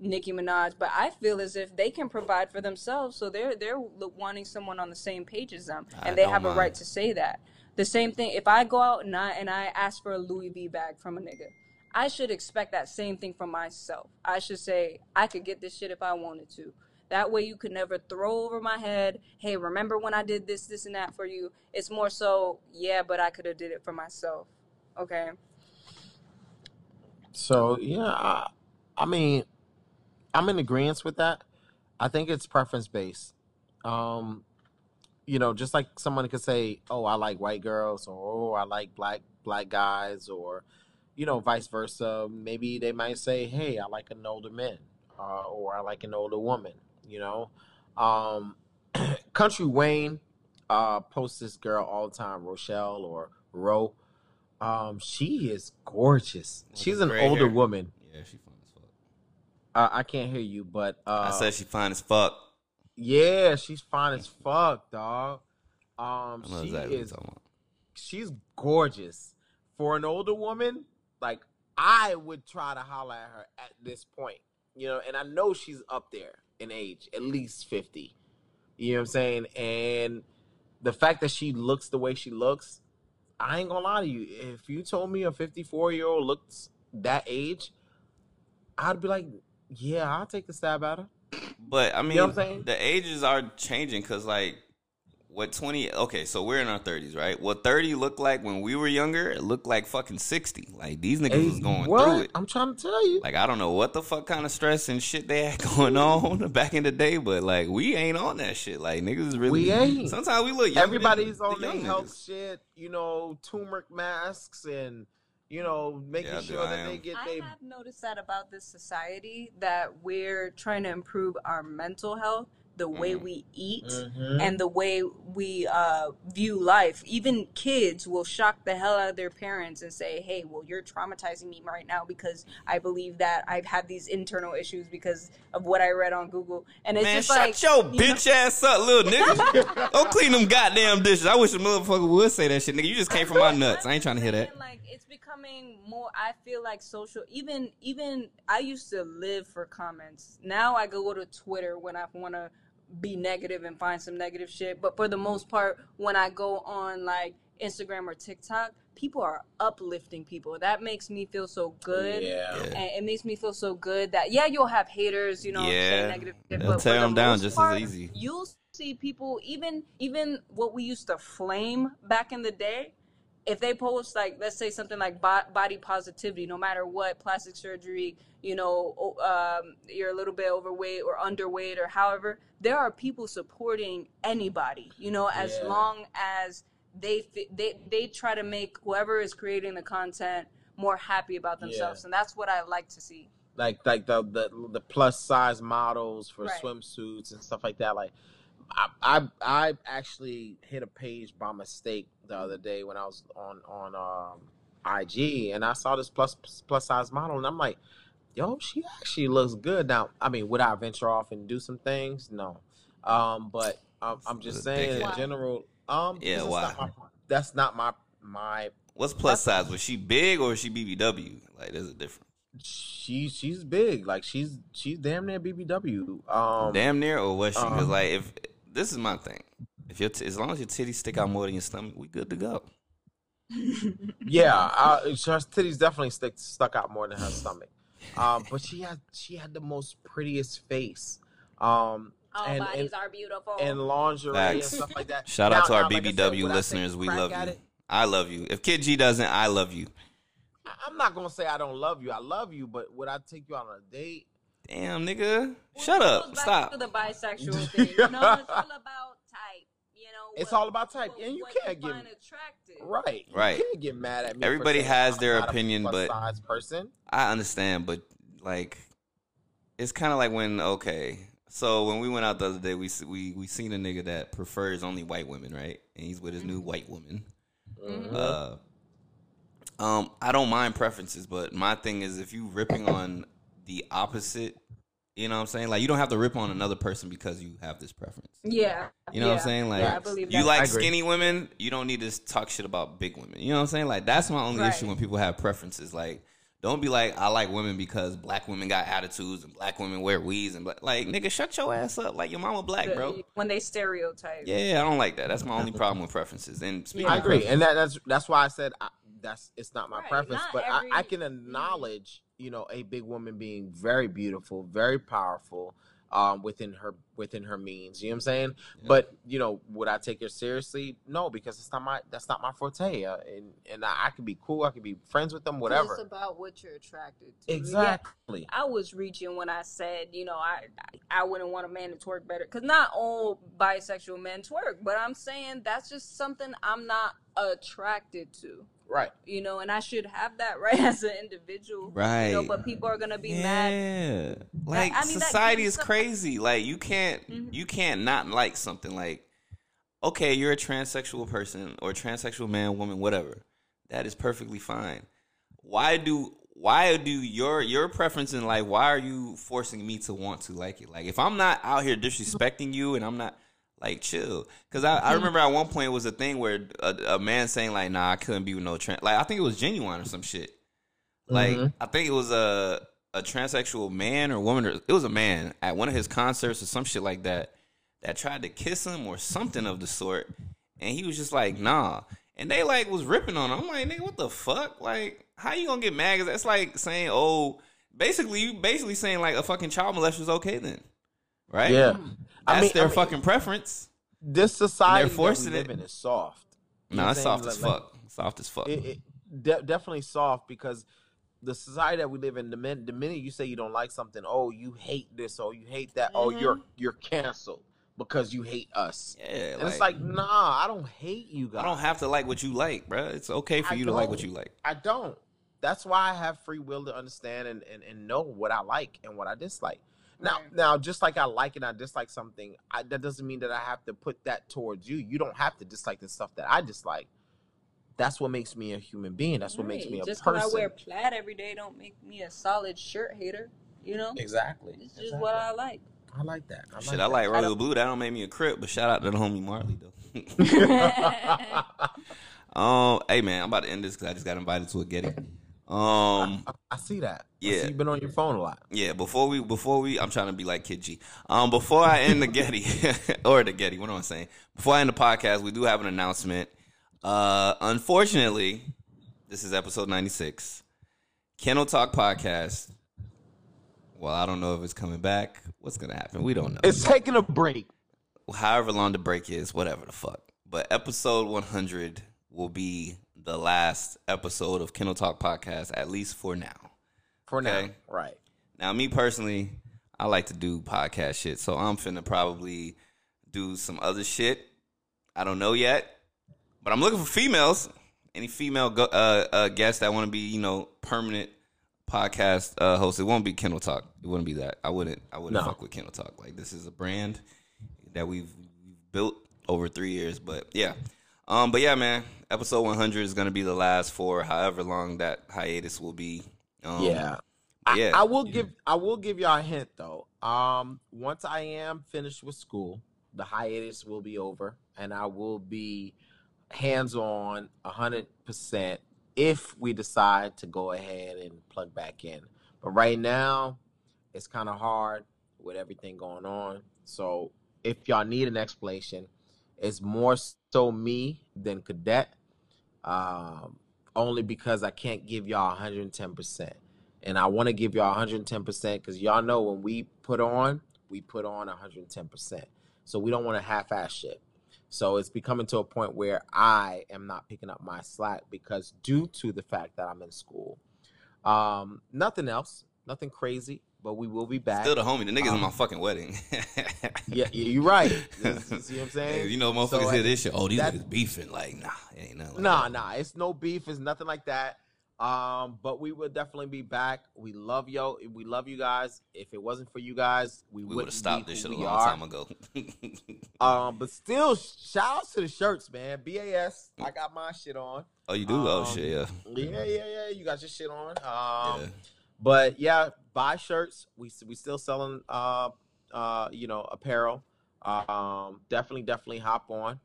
Nicki Minaj. But I feel as if they can provide for themselves, so they're they're wanting someone on the same page as them, I and they have a right to say that. The same thing. If I go out and I and I ask for a Louis V bag from a nigga. I should expect that same thing from myself. I should say, I could get this shit if I wanted to. That way you could never throw over my head, hey, remember when I did this, this, and that for you? It's more so, yeah, but I could have did it for myself. Okay. So yeah, I, I mean, I'm in agreement with that. I think it's preference based. Um, you know, just like someone could say, "Oh, I like white girls," or "Oh, I like black black guys," or you know, vice versa. Maybe they might say, "Hey, I like an older man," uh, or "I like an older woman." You know, um, Country Wayne uh, posts this girl all the time, Rochelle or Ro. Um, she is gorgeous. With She's an older hair. woman. Yeah, she fine as fuck. Uh, I can't hear you, but uh, I said she fine as fuck. yeah, she's fine as fuck, dog. Um, she exactly is she's gorgeous for an older woman. Like I would try to holler at her at this point, you know, and I know she's up there in age, at least fifty. You know what I'm saying? And the fact that she looks the way she looks, I ain't gonna lie to you. If you told me a 54 year old looks that age, I'd be like, yeah, I'll take the stab at her. But I mean, know what I'm saying? the ages are changing because, like, what twenty? Okay, so we're in our thirties, right? What thirty looked like when we were younger, it looked like fucking sixty. Like these niggas was going what? through it. I'm trying to tell you. Like I don't know what the fuck kind of stress and shit they had going on back in the day, but like we ain't on that shit. Like niggas is really. We ain't. Sometimes we look. younger Everybody's than on the their health niggas. shit, you know, turmeric masks and you know, making Yeah, sure that they am. get I they have noticed that about this society that we're trying to improve our mental health, the way Mm. we eat, Mhm. and the way we uh, view life. Even kids will shock the hell out of their parents and say, "Hey, well, you're traumatizing me right now because I believe that I've had these internal issues because of what I read on Google." And it's Man, just shut like your you know- bitch ass up, little nigga. Go clean them goddamn dishes. I wish a motherfucker would say that shit, nigga. You just came from my nuts. I ain't trying to hear that. Like it's becoming more. I feel like social. Even even I used to live for comments. Now I go to Twitter when I want to be negative and find some negative shit. But for the most part, when I go on like Instagram or TikTok, people are uplifting people. That makes me feel so good. Yeah. Yeah. And it makes me feel so good that yeah, you'll have haters, you know, say Yeah. negative shit, They'll but tear them the 'em down most just as easy. You'll see people even even what we used to flame back in the day. If they post like let's say something like bo- body positivity, no matter what, plastic surgery, you know, um, you're a little bit overweight or underweight or however, there are people supporting anybody, you know, as Yeah. long as they they they try to make whoever is creating the content more happy about themselves, Yeah. and that's what I like to see. like like the the, the plus size models for Right. swimsuits and stuff like that. Like I, I I actually hit a page by mistake the other day when I was on on um, IG and I saw this plus plus size model and I'm like, yo, she actually looks good. Now, I mean, would I venture off and do some things? No, um, but um, I'm just saying in general. Um, Yeah, that's why? Not my, that's not my my. What's plus size? Was she big or was she BBW? Like, there's a difference. She she's big. Like she's she's damn near BBW. Um, Damn near, or was she? Because um, like, if this is my thing, if your t- as long as your titties stick out more than your stomach, we good to go. Yeah, uh, her titties definitely stick, stuck out more than her stomach. Um, but she had she had the most prettiest face. Um, All and, bodies and, are beautiful. and lingerie Facts. and stuff like that. Shout Now- out to our now, like I said, BBW would I take listeners. We love you. it? I love you. If Kid G doesn't, I love you. I- I'm not gonna say I don't love you. I love you, but would I take you out on a date? Damn, nigga. Well, Shut up. Stop. To the bisexual thing, you know, it's all about type. You know, It's what- all about type, what- and you can't get find attractive. right. Right. You can't get mad at me. Everybody saying has I'm their not a opinion, but- plus-size person. I understand, but like, it's kind of like when okay. So when we went out the other day, we we we seen a nigga that prefers only white women, right? And he's with his new white woman. Uh, um, I don't mind preferences, but my thing is if you ripping on the opposite, you know what I'm saying? Like you don't have to rip on another person because you have this preference. Yeah. You know what I'm saying? Like yeah, I believe you that. like I skinny women, you don't need to talk shit about big women. You know what I'm saying? Like that's my only Right. issue when people have preferences. Like don't be like I like women because black women got attitudes and black women wear weaves and black like nigga shut your ass up. Like your mama black, bro. When they stereotype. Yeah, I don't like that. That's my only problem with preferences. And speaking I of agree, and that, that's that's why I said I, that's it's not my Right, preference, not but every- I, I can acknowledge you know a big woman being very beautiful, very powerful, um, within her within her means. You know what I'm saying? Yeah. But you know, would I take her seriously? No, because it's not my that's not my forte. Uh, and and I, I could be cool, I could be friends with them. whatever. It's about what you're attracted to. Yeah, Exactly. I was reaching when I said, you know, I I wouldn't want a man to twerk better because not all bisexual men twerk, but I'm saying that's just something I'm not attracted to, Right. you know, and I should have that right as an individual, Right. You know, but people are gonna be mad. Yeah. Like I mean, society is crazy. Like you can't Mhm. you can't not like something. Like okay, you're a transsexual person or a transsexual man, woman, whatever. That is perfectly fine. Why do why do your your preference in life, why are you forcing me to want to like it? Like if I'm not out here disrespecting you and I'm not like chill, because I, I remember at one point it was a thing where a, a man saying like nah I couldn't be with no trans like I think it was genuine or some shit. Like Mhm. I think it was a a transsexual man or woman or it was a man at one of his concerts or some shit like that that tried to kiss him or something of the sort, and he was just like nah, and they like was ripping on him. I'm like nigga, what the fuck? Like how you gonna get mad? 'Cause that's like saying oh, basically you basically saying like a fucking child molester is okay then, right? Yeah. Mm. that's I mean, their I mean, fucking preference. This society that we forcing live it. in is soft. You know No, what it's soft saying? as Like- fuck. Soft as fuck. it, it de- definitely soft because the society that we live in the minute the minute you say you don't like something oh you hate this oh, you hate that oh you're mm-hmm. you're canceled because you hate us yeah, and it's like nah i don't hate you guys I don't have to like what you like, bro. It's okay for I you to like what you like. i don't that's why i have free will to understand and, and, and know what i like and what i dislike now Right. now just like i like and i dislike something I, that doesn't mean that i have to put that towards you you don't have to dislike the stuff that i dislike that's what makes me a human being that's what makes me a Just person because I wear plaid every day don't make me a solid shirt hater. You know, Exactly. it's just exactly. what I like. I like that. I Shit, like I like royal don't- blue. That don't make me a crip, but shout out to the homie Marley though. that. um, hey man, I'm about to end this because I just got invited to a Getty. Um, I, I see that. I Yeah. see you've been on your phone a lot. yeah. Before we, before we, I'm trying to be like Kid G. Um, before I end the Getty or the Getty, what am I saying? Before I end the podcast, we do have an announcement. Uh, unfortunately, this is episode 96. Kennel Talk podcast. Well, I don't know if it's coming back. What's gonna happen? We don't know. It's taking a break. however long the break is, whatever the fuck. But episode 100 will be the last episode of Kennel Talk podcast, at least for now. For Okay. now. Right. Now, me personally, I like to do podcast shit, so I'm finna probably do some other shit. I don't know yet, but I'm looking for females. Any female go- uh, uh, guests that want to be, you know, permanent podcast uh, host. It won't be Kennel Talk. It wouldn't be that. I wouldn't. I wouldn't No. fuck with Kennel Talk. Like this is a brand that we've built over three years. But yeah, um, but yeah, man. Episode 100 is gonna be the last for however long that hiatus will be. Um, yeah. I, yeah. I will give I will give y'all a hint though. Um, once I am finished with school, the hiatus will be over, and I will be hands on hundred percent if we decide to go ahead and plug back in. But right now, it's kind of hard with everything going on. So if y'all need an explanation, it's more so me than Cadet. Um, only because I can't give y'all 110%. And I want to give y'all 110% because y'all know when we put on, we put on 110%. So we don't want to half ass shit. So it's becoming to a point where I am not picking up my slack because due to the fact that I'm in school. Um, nothing else, nothing crazy, but we will be back. Still the homie. The niggas in Um, my fucking wedding. yeah, yeah, you're right. You see what I'm saying? you know, motherfuckers So, hear uh, this shit. Oh, these niggas beefing. Like, nah, it ain't nothing. Like Nah, that. nah, it's no beef. It's nothing like that. Um, but we will definitely be back. We love yo. We love you guys. If it wasn't for you guys, we, We would have stopped this shit a long are. time ago. Um, but still, shout out to the shirts, man. BAS, I got my shit on. oh, you do? oh Um, shit, yeah. Yeah, yeah, yeah. You got your shit on. Um, yeah. but yeah, buy shirts. We we still selling uh uh you know apparel. Um, definitely, definitely hop on.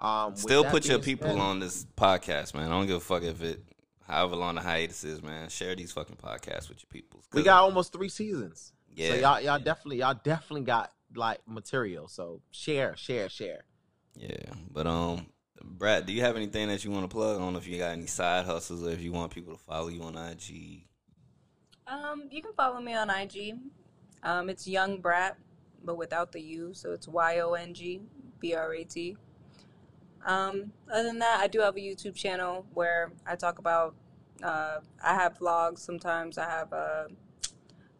Um, Still put your people said- on this podcast, man. I don't give a fuck if it, however long the hiatus is, man. Share these fucking podcasts with your people. We got almost three seasons. yeah, So y'all y'all definitely y'all definitely got like material. So share, share, share. yeah. But um, Brad, do you have anything that you want to plug? I don't know if you got any side hustles or if you want people to follow you on IG. Um, you can follow me on IG. Um, it's Young Brat, but without the U, so it's Y O N G B R A T. Um, other than that, I do have a YouTube channel where I talk about. Uh, I have vlogs sometimes. I have uh,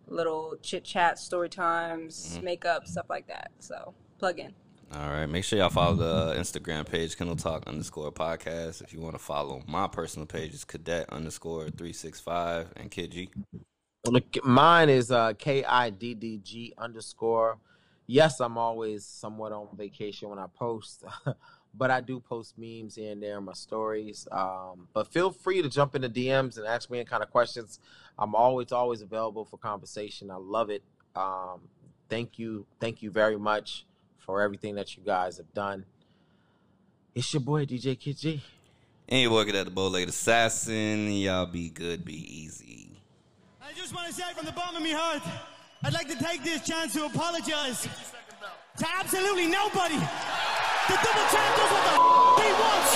little chit chat, story times, Mhm. makeup, stuff like that. So plug in. All right, make sure y'all follow the Instagram page, Kennel Talk underscore podcast. If you want to follow my personal page, it's Cadet underscore three six five and Kid G. Look, mine is uh, K I D D G underscore. Yes, I'm always somewhat on vacation when I post, but I do post memes here and there in my stories. Um, but feel free to jump into DMs and ask me any kind of questions. I'm always, always available for conversation. I love it. Um, thank you. Thank you very much for everything that you guys have done. It's your boy, DJ Kid G. And you're working at the Bowlegged Assassin. Y'all be good, be easy. I just want to say from the bottom of my heart, I'd like to take this chance to apologize to absolutely nobody. The double champ does what the f- he wants.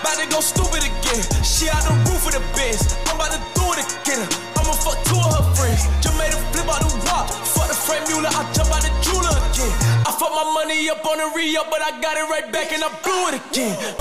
About to go stupid again. She out the roof of the biz. I'm about to do it again. I'ma fuck two of her friends. Just made a flip out the. Fuck the Mueller. I jump out the jeweler again. I fuck my money up on the re up, but I got it right back and I blew it again.